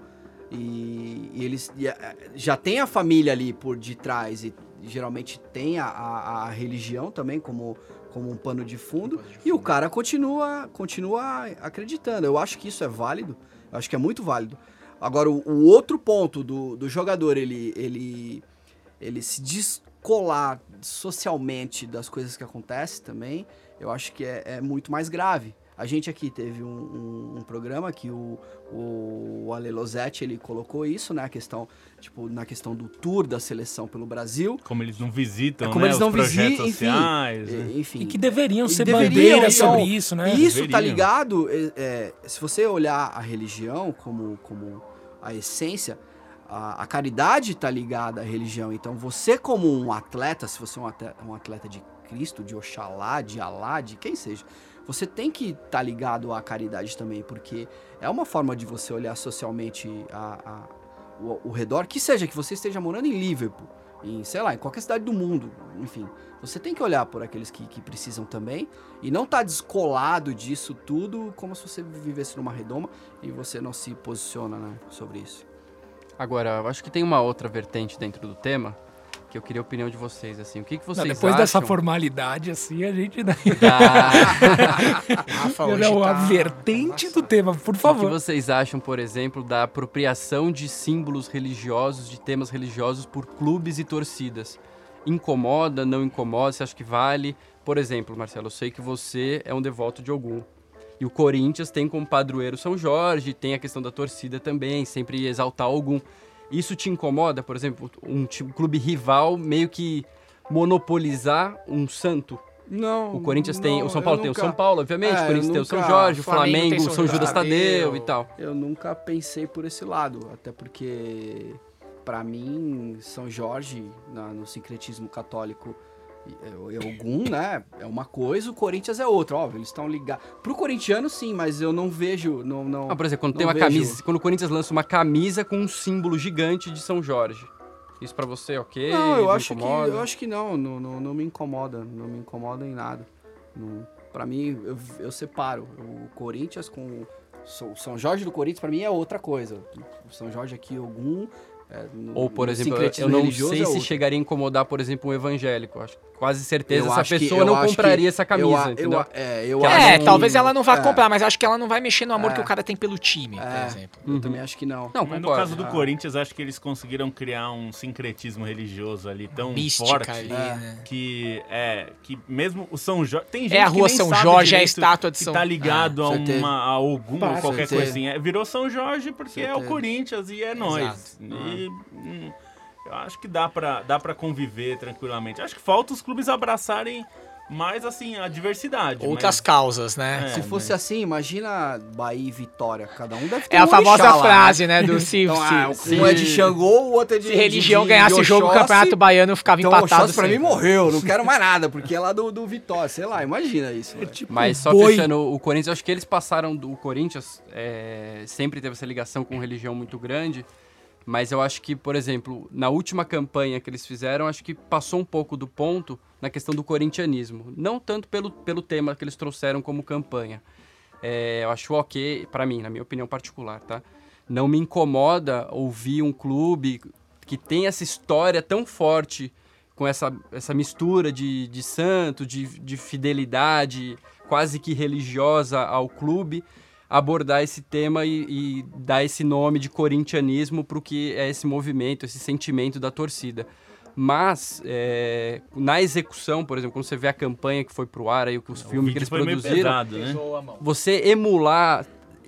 E, e eles e, já tem a família ali por detrás e geralmente tem a, a, a, religião também como, como um pano de fundo, e o cara continua, continua acreditando. Eu acho que isso é válido, eu acho que é muito válido. Agora, o, o outro ponto do, do jogador, ele, ele, ele se descolar socialmente das coisas que acontecem também, eu acho que é, é muito mais grave. A gente aqui teve um, um, um programa que o, o Ale Losetti, ele colocou isso, né? A questão, tipo, na questão do tour da seleção pelo Brasil.
Como eles não visitam,
é como
né,
eles não
os projetos
visitam,
sociais,
enfim,
né?
enfim.
E que deveriam
E
ser
deveriam,
bandeiras
então,
sobre isso, né?
Isso tá
Deveriam.
ligado, é, é, se você olhar a religião como, como a essência, a, a caridade tá ligada à religião. Então você como um atleta, se você é um atleta, um atleta de Cristo, de Oxalá, de Alá, de quem seja, você tem que estar tá ligado à caridade também, porque é uma forma de você olhar socialmente a, a- o, o redor, que seja que você esteja morando em Liverpool, em, sei lá, em qualquer cidade do mundo, enfim. Você tem que olhar por aqueles que, que precisam também e não tá descolado disso tudo como se você vivesse numa redoma e você não se posiciona né, sobre isso.
Agora, eu acho que tem uma outra vertente dentro do tema que eu queria a opinião de vocês, assim. O que, que
Não,
vocês
depois
acham
dessa formalidade, assim, a gente [laughs] dá
da... [laughs]
Rafa,
Não, a
tá
vertente do tema, por
O que
favor.
vocês acham, por exemplo, da apropriação de símbolos religiosos, de temas religiosos por clubes e torcidas? Incomoda, não incomoda? Você acha que vale? Por exemplo, Marcelo, eu sei que você é um devoto de algum. E o Corinthians tem como padroeiro São Jorge, tem a questão da torcida também, sempre exaltar algum. Isso te incomoda, por exemplo, um, um clube rival meio que monopolizar um santo?
Não.
O Corinthians tem, o São Paulo tem o São
Paulo.
Obviamente,
É,
o Corinthians
eu
tem o São
nunca-
Jorge, o
Flamengo
o
São
Judas
Tadeu.
E tal.
Eu nunca pensei por esse lado, até porque pra mim São Jorge na- no sincretismo católico é, é algum, né? É uma coisa, o Corinthians é outra, óbvio, eles estão ligados. Pro corintiano sim, mas eu não vejo, não não.
Ah, por exemplo, quando tem uma
vejo-
camisa, quando o Corinthians lança uma camisa com um símbolo gigante de São Jorge. Isso pra você, é ok?
Não, eu acho que eu acho que não, não, não, não me incomoda, não me incomoda em nada. Não, para mim eu, eu separo o Corinthians com o São- Jorge do Corinthians pra mim é outra coisa. O São Jorge aqui algum é, no-
Ou, por
no
exemplo, eu- eu não sei
é
se chegaria a incomodar, por exemplo, um evangélico. Acho quase certeza
Eu
essa
que-
pessoa
eu
não compraria
que-
essa
eu
camisa,
eu a- é, eu
Que
É,
que-
talvez ela não vá
é,
comprar, mas acho que ela não vai mexer no amor
É.
que o cara tem pelo time, por
É.
exemplo.
Eu também acho que não.
Não,
Mas no caso do
Ah.
Corinthians, acho que eles conseguiram criar um sincretismo religioso ali tão
Mística
forte
ali,
É.
né?
que é que mesmo o São Jorge tem gente
É a
que
rua
nem
São
sabe
Jorge, é a estátua de
que
São-
tá ligado
Ah,
a uma a algum
Pá,
qualquer
certeza.
É, virou São Jorge porque é o. Corinthians e é nós. E hum, eu acho que dá pra dá para conviver tranquilamente. Acho que falta os clubes abraçarem mais assim a diversidade.
Outras
mas-
causas, né?
É,
Se fosse assim, imagina Bahia e Vitória, cada um deve ter
É a
um
famosa
orixá lá, né?
frase, né, do [laughs] se,
Então, ah,
se,
um é de Xangô, o outro é de
se religião
de- de
ganhasse o jogo, o
Oxóssi.
Campeonato Baiano ficava
Então,
empatado
Oxóssi pra mim morreu, não quero mais nada, porque é lá do, do Vitória, sei lá, imagina isso. velho.
Mas só
boi.
fechando o Corinthians, eu acho que eles passaram do o Corinthians, é, sempre teve essa ligação com religião muito grande, mas eu acho que, por exemplo, na última campanha que eles fizeram, acho que passou um pouco do ponto na questão do corintianismo. Não tanto pelo, pelo tema que eles trouxeram como campanha. É, eu acho ok, pra mim, na minha opinião particular, tá? Não me incomoda ouvir um clube que tem essa história tão forte com essa, essa mistura de, de santo, de, de fidelidade quase que religiosa ao clube, abordar esse tema e, e dar esse nome de corintianismo para o que é esse movimento, esse sentimento da torcida. Mas, é, na execução, por exemplo, quando você vê a campanha que foi pro ar, aí, os
O
filmes que eles produziram,
pesado, né?
você emular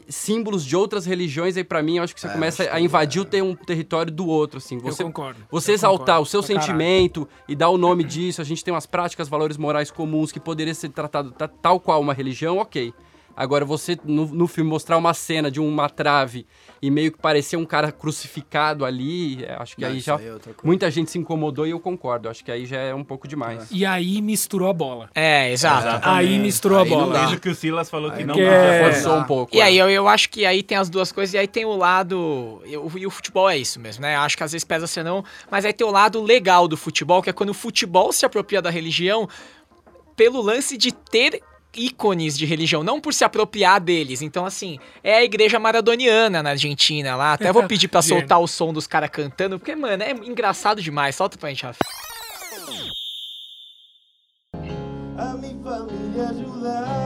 símbolos de outras religiões, aí para mim eu acho que você
É,
começa
acho
a
que
invadir o ter um território do outro, assim.
Eu
Você,
concordo.
você
eu
exaltar
concordo.
o seu
Pra caralho.
sentimento e dar o nome disso, a gente tem umas práticas, valores morais comuns que poderia ser tratado ta- tal qual uma religião, ok. Agora, você no, no filme mostrar uma cena de uma trave e meio que parecer um cara crucificado ali, é, acho que
Não,
aí já.
aí é
muita gente se incomodou e eu concordo. Acho que aí já é um pouco demais.
E aí misturou a bola.
É, exato.
Aí misturou
Aí
a bola.
Isso que o Silas falou que
Aí
não
que
dá.
é-
Forçou um pouco.
E
é.
aí eu, eu acho que aí tem as duas coisas, e aí tem o lado. eu- E o futebol é isso mesmo, né? Acho que às vezes pesa ser não, mas aí tem o lado legal do futebol, que é quando o futebol se apropria da religião pelo lance de ter ícones de religião, não por se apropriar deles. Então, assim, é a igreja maradoniana na Argentina lá. Até vou pedir pra [laughs] soltar o som dos caras cantando, porque, mano, é engraçado demais. Solta pra gente, Rafa.
A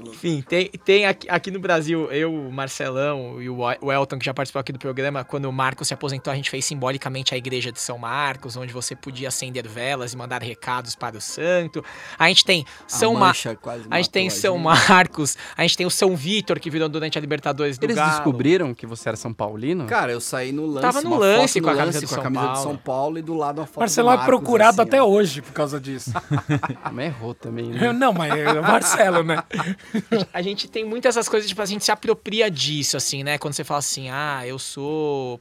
familia
Enfim, tem, tem aqui, aqui, no Brasil, eu, o Marcelão e o Elton, que já participou aqui do programa, quando o Marcos se aposentou, a gente fez simbolicamente a igreja de São Marcos, onde você podia acender velas e mandar recados para o santo. A gente tem São Marcos. A gente tem São Marcos, a gente tem o São Vitor, que virou durante a Libertadores do
Eles
Galo.
descobriram que você era São Paulino?
Cara, eu saí no lance.
Tava no lance com a
camisa,
de,
com a camisa de São Paulo e do lado a foto
Marcelo é procurado assim, até ó. hoje por causa disso. [laughs]
mas errou também, né?
Não, mas é o Marcelo, né? [laughs] [laughs]
a gente tem muitas essas coisas, tipo, a gente se apropria disso, assim, né? Quando você fala assim, ah, eu sou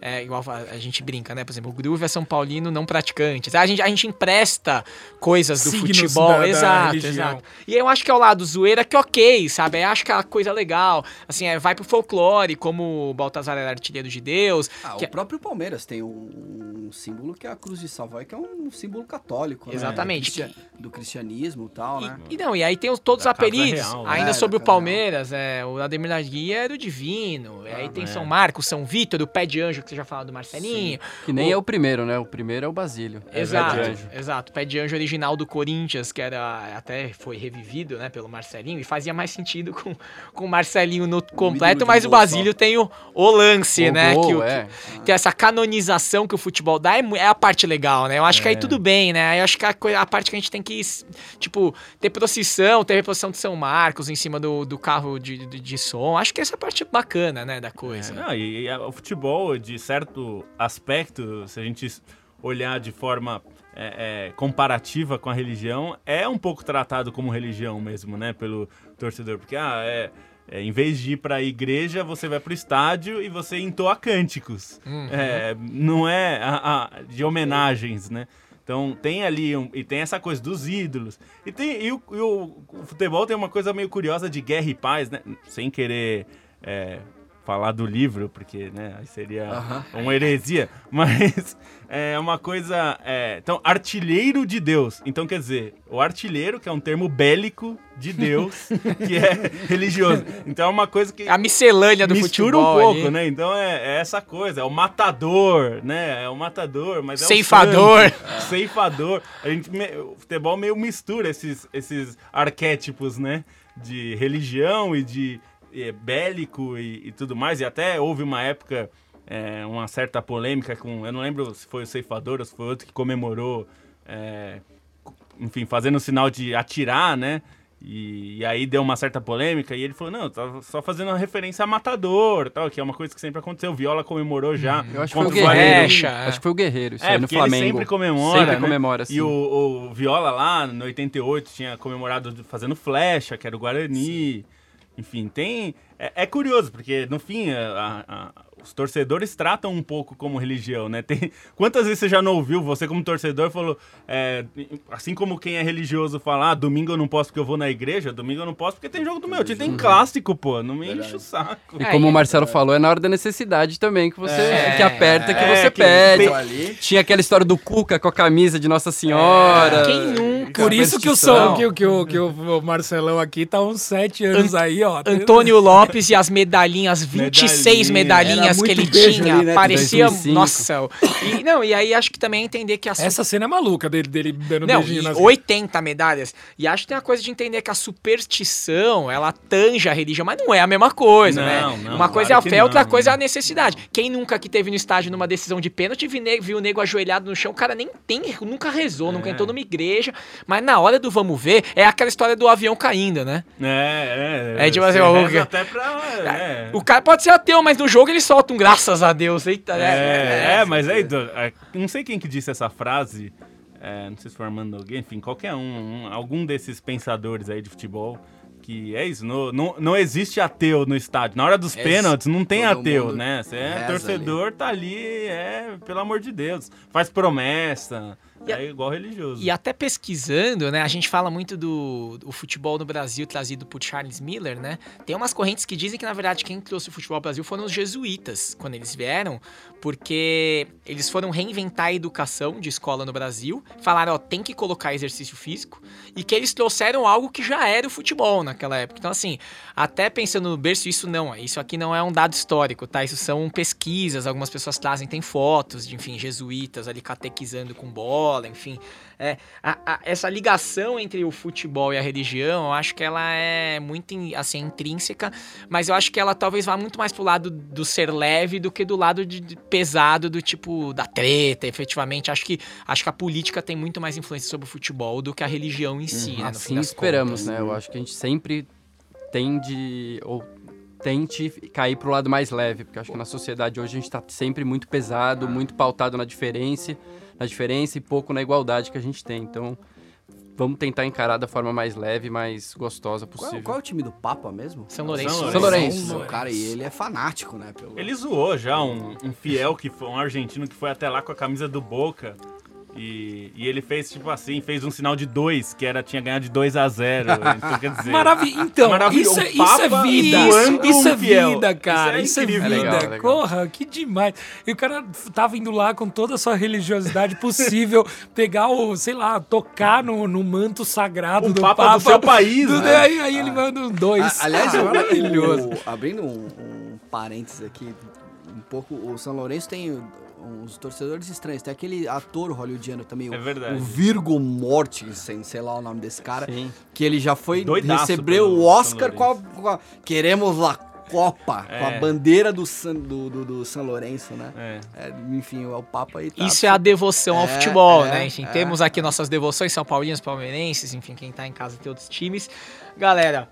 é, igual a gente brinca, né? Por exemplo, o Groove é São Paulino não praticante. A gente, a gente empresta coisas do Signos futebol. Da, exato, da exato. E eu acho que é o lado zoeira que é ok, sabe? Eu acho que é uma coisa legal. Assim, é, vai pro folclore, como o Baltazar era artilheiro de Deus.
Ah,
o
é... próprio Palmeiras tem um, um, símbolo que é a Cruz de Savoy, que é um símbolo católico.
Né? Exatamente.
Né? Do cristianismo e tal, né?
E, não, e aí tem os, todos os apelidos. Real, né? ainda é, sobre o Palmeiras, é, o Ademir Guia era o Divino. Ah, aí tem São Marcos, São Vitor, o Pé de Anjo, que você já falou do Marcelinho. Sim.
Que nem o... é o primeiro, né? O primeiro é o Basílio.
É exato, é exato. Pé de anjo original do Corinthians, que era até foi revivido, né, pelo Marcelinho, e fazia mais sentido com, com o Marcelinho no completo, mas o Basílio tem o, o lance, o né? Gol, que, o, é. que, que, essa canonização que o futebol dá é, é a parte legal, né? Eu acho que aí é. tudo bem, né? Eu acho que a, a parte que a gente tem que, tipo, ter procissão, ter reposição de São Marcos em cima do, do carro de, de, de som. Acho que essa é a parte bacana, né, da coisa.
Não, e, e o futebol, de certo aspecto, se a gente olhar de forma é, é, comparativa com a religião, é um pouco tratado como religião mesmo, né? Pelo torcedor. Porque, ah, é, é em vez de ir para a igreja, você vai para o estádio e você entoa cânticos. Uhum. É, não é a, a, de homenagens, né? Então tem ali um, e tem essa coisa dos ídolos. E tem e o, e o, o, futebol tem uma coisa meio curiosa de guerra e paz, né? Sem querer é, falar do livro, porque né, seria uh -huh. uma heresia, [laughs] mas é uma coisa. É, então, artilheiro de Deus. Então, quer dizer, o artilheiro, que é um termo bélico de Deus, [laughs] que é religioso. Então, é uma coisa que.
A miscelânea do
mistura
futebol.
um pouco, ali. né? Então, é, é, essa coisa. É o matador, né? É o matador, mas é
Ceifador.
o. Ceifador. [laughs] Ceifador. A gente, o futebol meio mistura esses, esses arquétipos, né? De religião e de é, bélico e, e, tudo mais. E até houve uma época, é, uma certa polêmica com. Eu não lembro se foi o ceifador ou se foi outro que comemorou, é, enfim, fazendo o sinal de atirar, né? E, e, aí deu uma certa polêmica e ele falou, não, tava só fazendo uma referência a matador, tal, que é uma coisa que sempre aconteceu. O Viola comemorou já.
Eu acho que foi o Guerreiro. Acho que foi o Guerreiro, isso
é,
aí no Flamengo.
Ele sempre comemora.
Sempre
né?
comemora, sim.
E o, o, Viola lá, no 88, tinha comemorado fazendo flecha, que era o Guarani. Sim. Enfim, tem. É, é, curioso, porque no fim a, a, os torcedores tratam um pouco como religião, né? Tem, quantas vezes você já não ouviu, você como torcedor falou, é, assim como quem é religioso fala, ah, domingo eu não posso porque eu vou na igreja, domingo eu não posso porque tem jogo do meu time, tem clássico, pô, não me enche o saco.
E como o Marcelo falou, é na hora da necessidade também que você, é, que aperta, que é, você que pede. Tem... Tinha aquela história do Cuca com a camisa de Nossa Senhora.
Quem nunca?
Por isso que o som, que, que, que, que o Marcelão aqui tá uns sete anos Ant aí, ó.
Antônio Lopes e as medalhinhas, 26 medalhinha. medalhinhas que ele tinha, ali, né, parecia, 2005. nossa. E, não, e aí acho que também é entender que a
Essa cena é maluca dele, dele dando
não,
beijinho nas
80 medalhas. E acho que tem a coisa de entender que a superstição, ela tanja a religião, mas não é a mesma coisa, né? não, né? Não, Uma coisa claro é a fé, outra coisa é a necessidade. Quem nunca que teve no estádio numa decisão de pênalti viu o nego ajoelhado no chão, o cara nem tem, nunca rezou, é. nunca entrou numa igreja, mas na hora do vamos ver, é aquela história do avião caindo, né?
É, é. É
tipo assim, o, até pra, é. o cara pode ser ateu, mas no jogo ele solta um graças a Deus. Eita,
né? é, é, é, mas aí, é, não sei quem que disse essa frase, é, não sei se foi Armando alguém, enfim, qualquer um, um, algum desses pensadores aí de futebol, que é isso, não, não, não existe ateu no estádio. Na hora dos pênaltis não tem ateu, né? Você é torcedor, ali. tá ali, é, pelo amor de Deus, faz promessa, e é igual religioso.
E até pesquisando, né? A gente fala muito do, do, futebol no Brasil trazido por Charles Miller, né? Tem umas correntes que dizem que, na verdade, quem trouxe o futebol ao Brasil foram os jesuítas, quando eles vieram, porque eles foram reinventar a educação de escola no Brasil, falaram, ó, tem que colocar exercício físico, e que eles trouxeram algo que já era o futebol naquela época. Então, assim, até pensando no berço, isso não, isso aqui não é um dado histórico, tá? Isso são pesquisas, algumas pessoas trazem, tem fotos de, enfim, jesuítas ali catequizando com bola bola, enfim. É, a, a, essa ligação entre o futebol e a religião, eu acho que ela é muito assim, intrínseca, mas eu acho que ela talvez vá muito mais pro lado do ser leve do que do lado de, de pesado, do tipo da treta, efetivamente. Acho que, acho que a política tem muito mais influência sobre o futebol do que a religião em si. Hum, né,
assim esperamos, contas. né? Eu acho que a gente sempre tende ou tente cair pro lado mais leve, porque acho que na sociedade hoje a gente está sempre muito pesado, muito pautado na diferença, na diferença e pouco na igualdade que a gente tem. Então, vamos tentar encarar da forma mais leve, mais gostosa possível.
Qual, qual é o time do Papa mesmo?
São Lourenço. São
Lourenço. São Lourenço.
São Lourenço. Cara, e ele é fanático, né?
Pelo... Ele zoou já um, um fiel que foi um argentino que foi até lá com a camisa do Boca. E, e, ele fez, tipo assim, fez um sinal de 2, que era, tinha ganhado de 2 a 0 Então, quer dizer...
Maravilha. Então, isso, é, isso é vida. Isso, isso é vida, cara. Isso é, isso é vida. Legal, legal. Porra, que demais. E o cara tava indo lá com toda a sua religiosidade possível, [laughs] pegar o, sei lá, tocar no, no manto sagrado o do Papa, Papa
do seu país,
do,
né?
Aí, aí ah. ele manda um 2.
Aliás, ah, [laughs] maravilhoso. O, abrindo um, um parênteses aqui, um pouco, o São Lourenço tem uns torcedores estranhos. Tem aquele ator hollywoodiano também,
é verdade.
o Virgo Mortensen, sei lá o nome desse cara, Sim. que ele já foi recebeu o Oscar com a, com a, Queremos a Copa, é. com a é. bandeira do San, do, do, do São Lourenço, né? É. É, enfim, é o Papa aí.
Tá Isso é a devoção ao é, futebol, é, né? Enfim, temos aqui nossas devoções São Paulinos, palmeirenses, enfim, quem tá em casa tem outros times. Galera,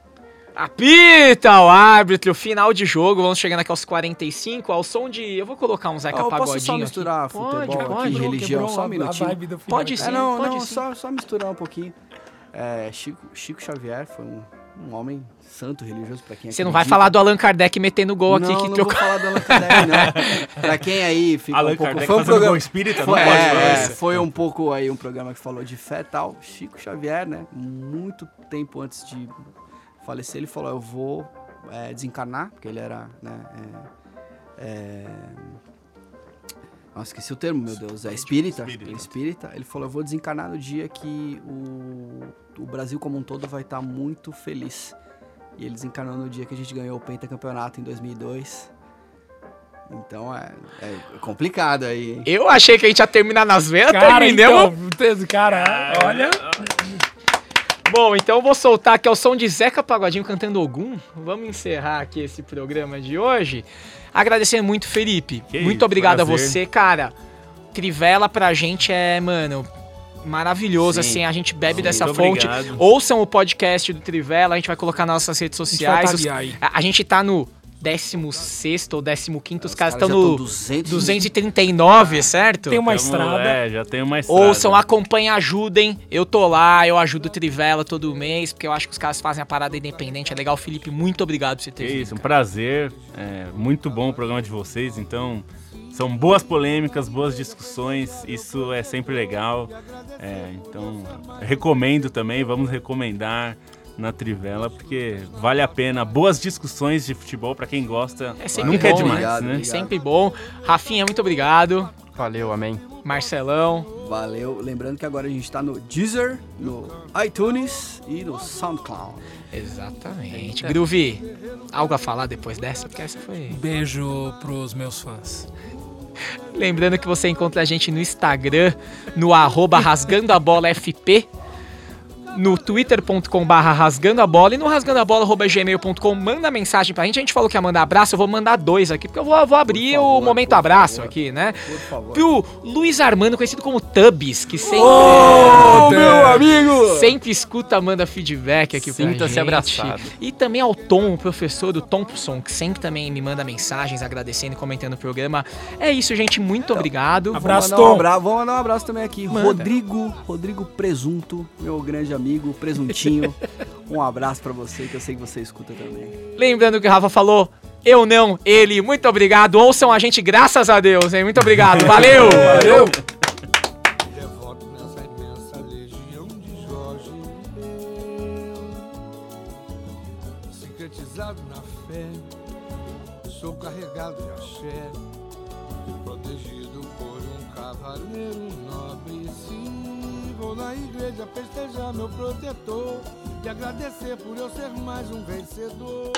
Apita o árbitro, final de jogo, vamos chegando aqui aos 45, ao som de... Eu vou colocar um Zeca oh, Pagodinho
posso só misturar
aqui.
futebol pode, pode, aqui, religião, só um minutinho.
Pode sim, é,
não,
pode
não,
sim.
Só, só misturar um pouquinho. É, Chico, Chico Xavier foi um, um homem santo religioso para quem
Você não vai falar do Allan Kardec metendo gol
não,
aqui que
não trocou. vou falar do Allan Kardec [laughs] não. pra quem aí fica
Allan
um pouco
Kardec
foi um programa
espírita,
foi,
não
é, é, foi um pouco aí um programa que falou de fé e tal. Chico Xavier, né? Muito tempo antes de falecer, ele falou: Eu vou é, desencarnar, porque ele era. Né, é, é... Nossa, esqueci o termo, meu Deus. É espírita. Espírita. Ele, espírita. ele falou: Eu vou desencarnar no dia que o, o Brasil como um todo vai estar muito feliz. E ele desencarnou no dia que a gente ganhou o pentacampeonato em 2002. Então é, é complicado aí.
Eu achei que a gente ia terminar nas vendas,
cara, terminamos. Então, cara, olha. Bom, então eu vou soltar aqui o som de Zeca Pagodinho cantando Ogum. Vamos encerrar aqui esse programa de hoje. Agradecendo muito, Felipe. Que muito isso, obrigado prazer. a você, cara. Trivela pra gente é, mano, maravilhoso, Sim. assim, a gente bebe Sim, dessa fonte. Obrigado. Ouçam o podcast do Trivela, a gente vai colocar nas nossas redes sociais. A gente, a gente tá no 16 ou 15, os, os caras estão no 200... 239, certo? Tem uma estrada.
É, já tem uma estrada.
Ouçam, acompanhem, ajudem. Eu tô lá, eu ajudo o Trivela todo mês, porque eu acho que os caras fazem a parada independente. É legal, Felipe, muito obrigado por você ter
vindo. Isso, um prazer. É, muito bom o programa de vocês, então... São boas polêmicas, boas discussões, isso é sempre legal. É, então, recomendo também, vamos recomendar na Trivela, porque vale a pena. Boas discussões de futebol para quem gosta.
É sempre Nunca é bom, é demais, obrigado, né? Obrigado. Sempre bom. Rafinha, muito obrigado.
Valeu, amém.
Marcelão.
Valeu. Lembrando que agora a gente está no Deezer, no iTunes e no SoundCloud.
Exatamente. É. Groovy, algo a falar depois dessa? Porque essa foi.
Beijo pros meus fãs.
Lembrando que você encontra a gente no Instagram, no arroba rasgando a bola FP no twitter.com barra rasgando a bola e no rasgandoabola.gmail.com manda mensagem pra gente. A gente falou que ia mandar abraço, eu vou mandar dois aqui, porque eu vou, vou abrir favor, o momento abraço favor. aqui, né? Por favor. Pro Luiz Armando, conhecido como Tubs, que sempre.
Oh, meu amigo!
Sempre escuta, manda feedback aqui
Sinta pra gente.
se
abraçado.
E também ao Tom, o professor do Thompson, que sempre também me manda mensagens agradecendo e comentando o programa. É isso, gente. Muito então, obrigado.
Abraço, Tom. Um vamos mandar um abraço também aqui. Manda. Rodrigo, Rodrigo Presunto, meu grande amigo amigo, presuntinho. [laughs] um abraço para você, que eu sei que você escuta também.
Lembrando que o Rafa falou, eu não, ele. Muito obrigado. Ouçam a gente, graças a Deus, hein? Muito obrigado. Valeu! Valeu! Igreja festejar meu protetor e agradecer por eu ser mais um vencedor.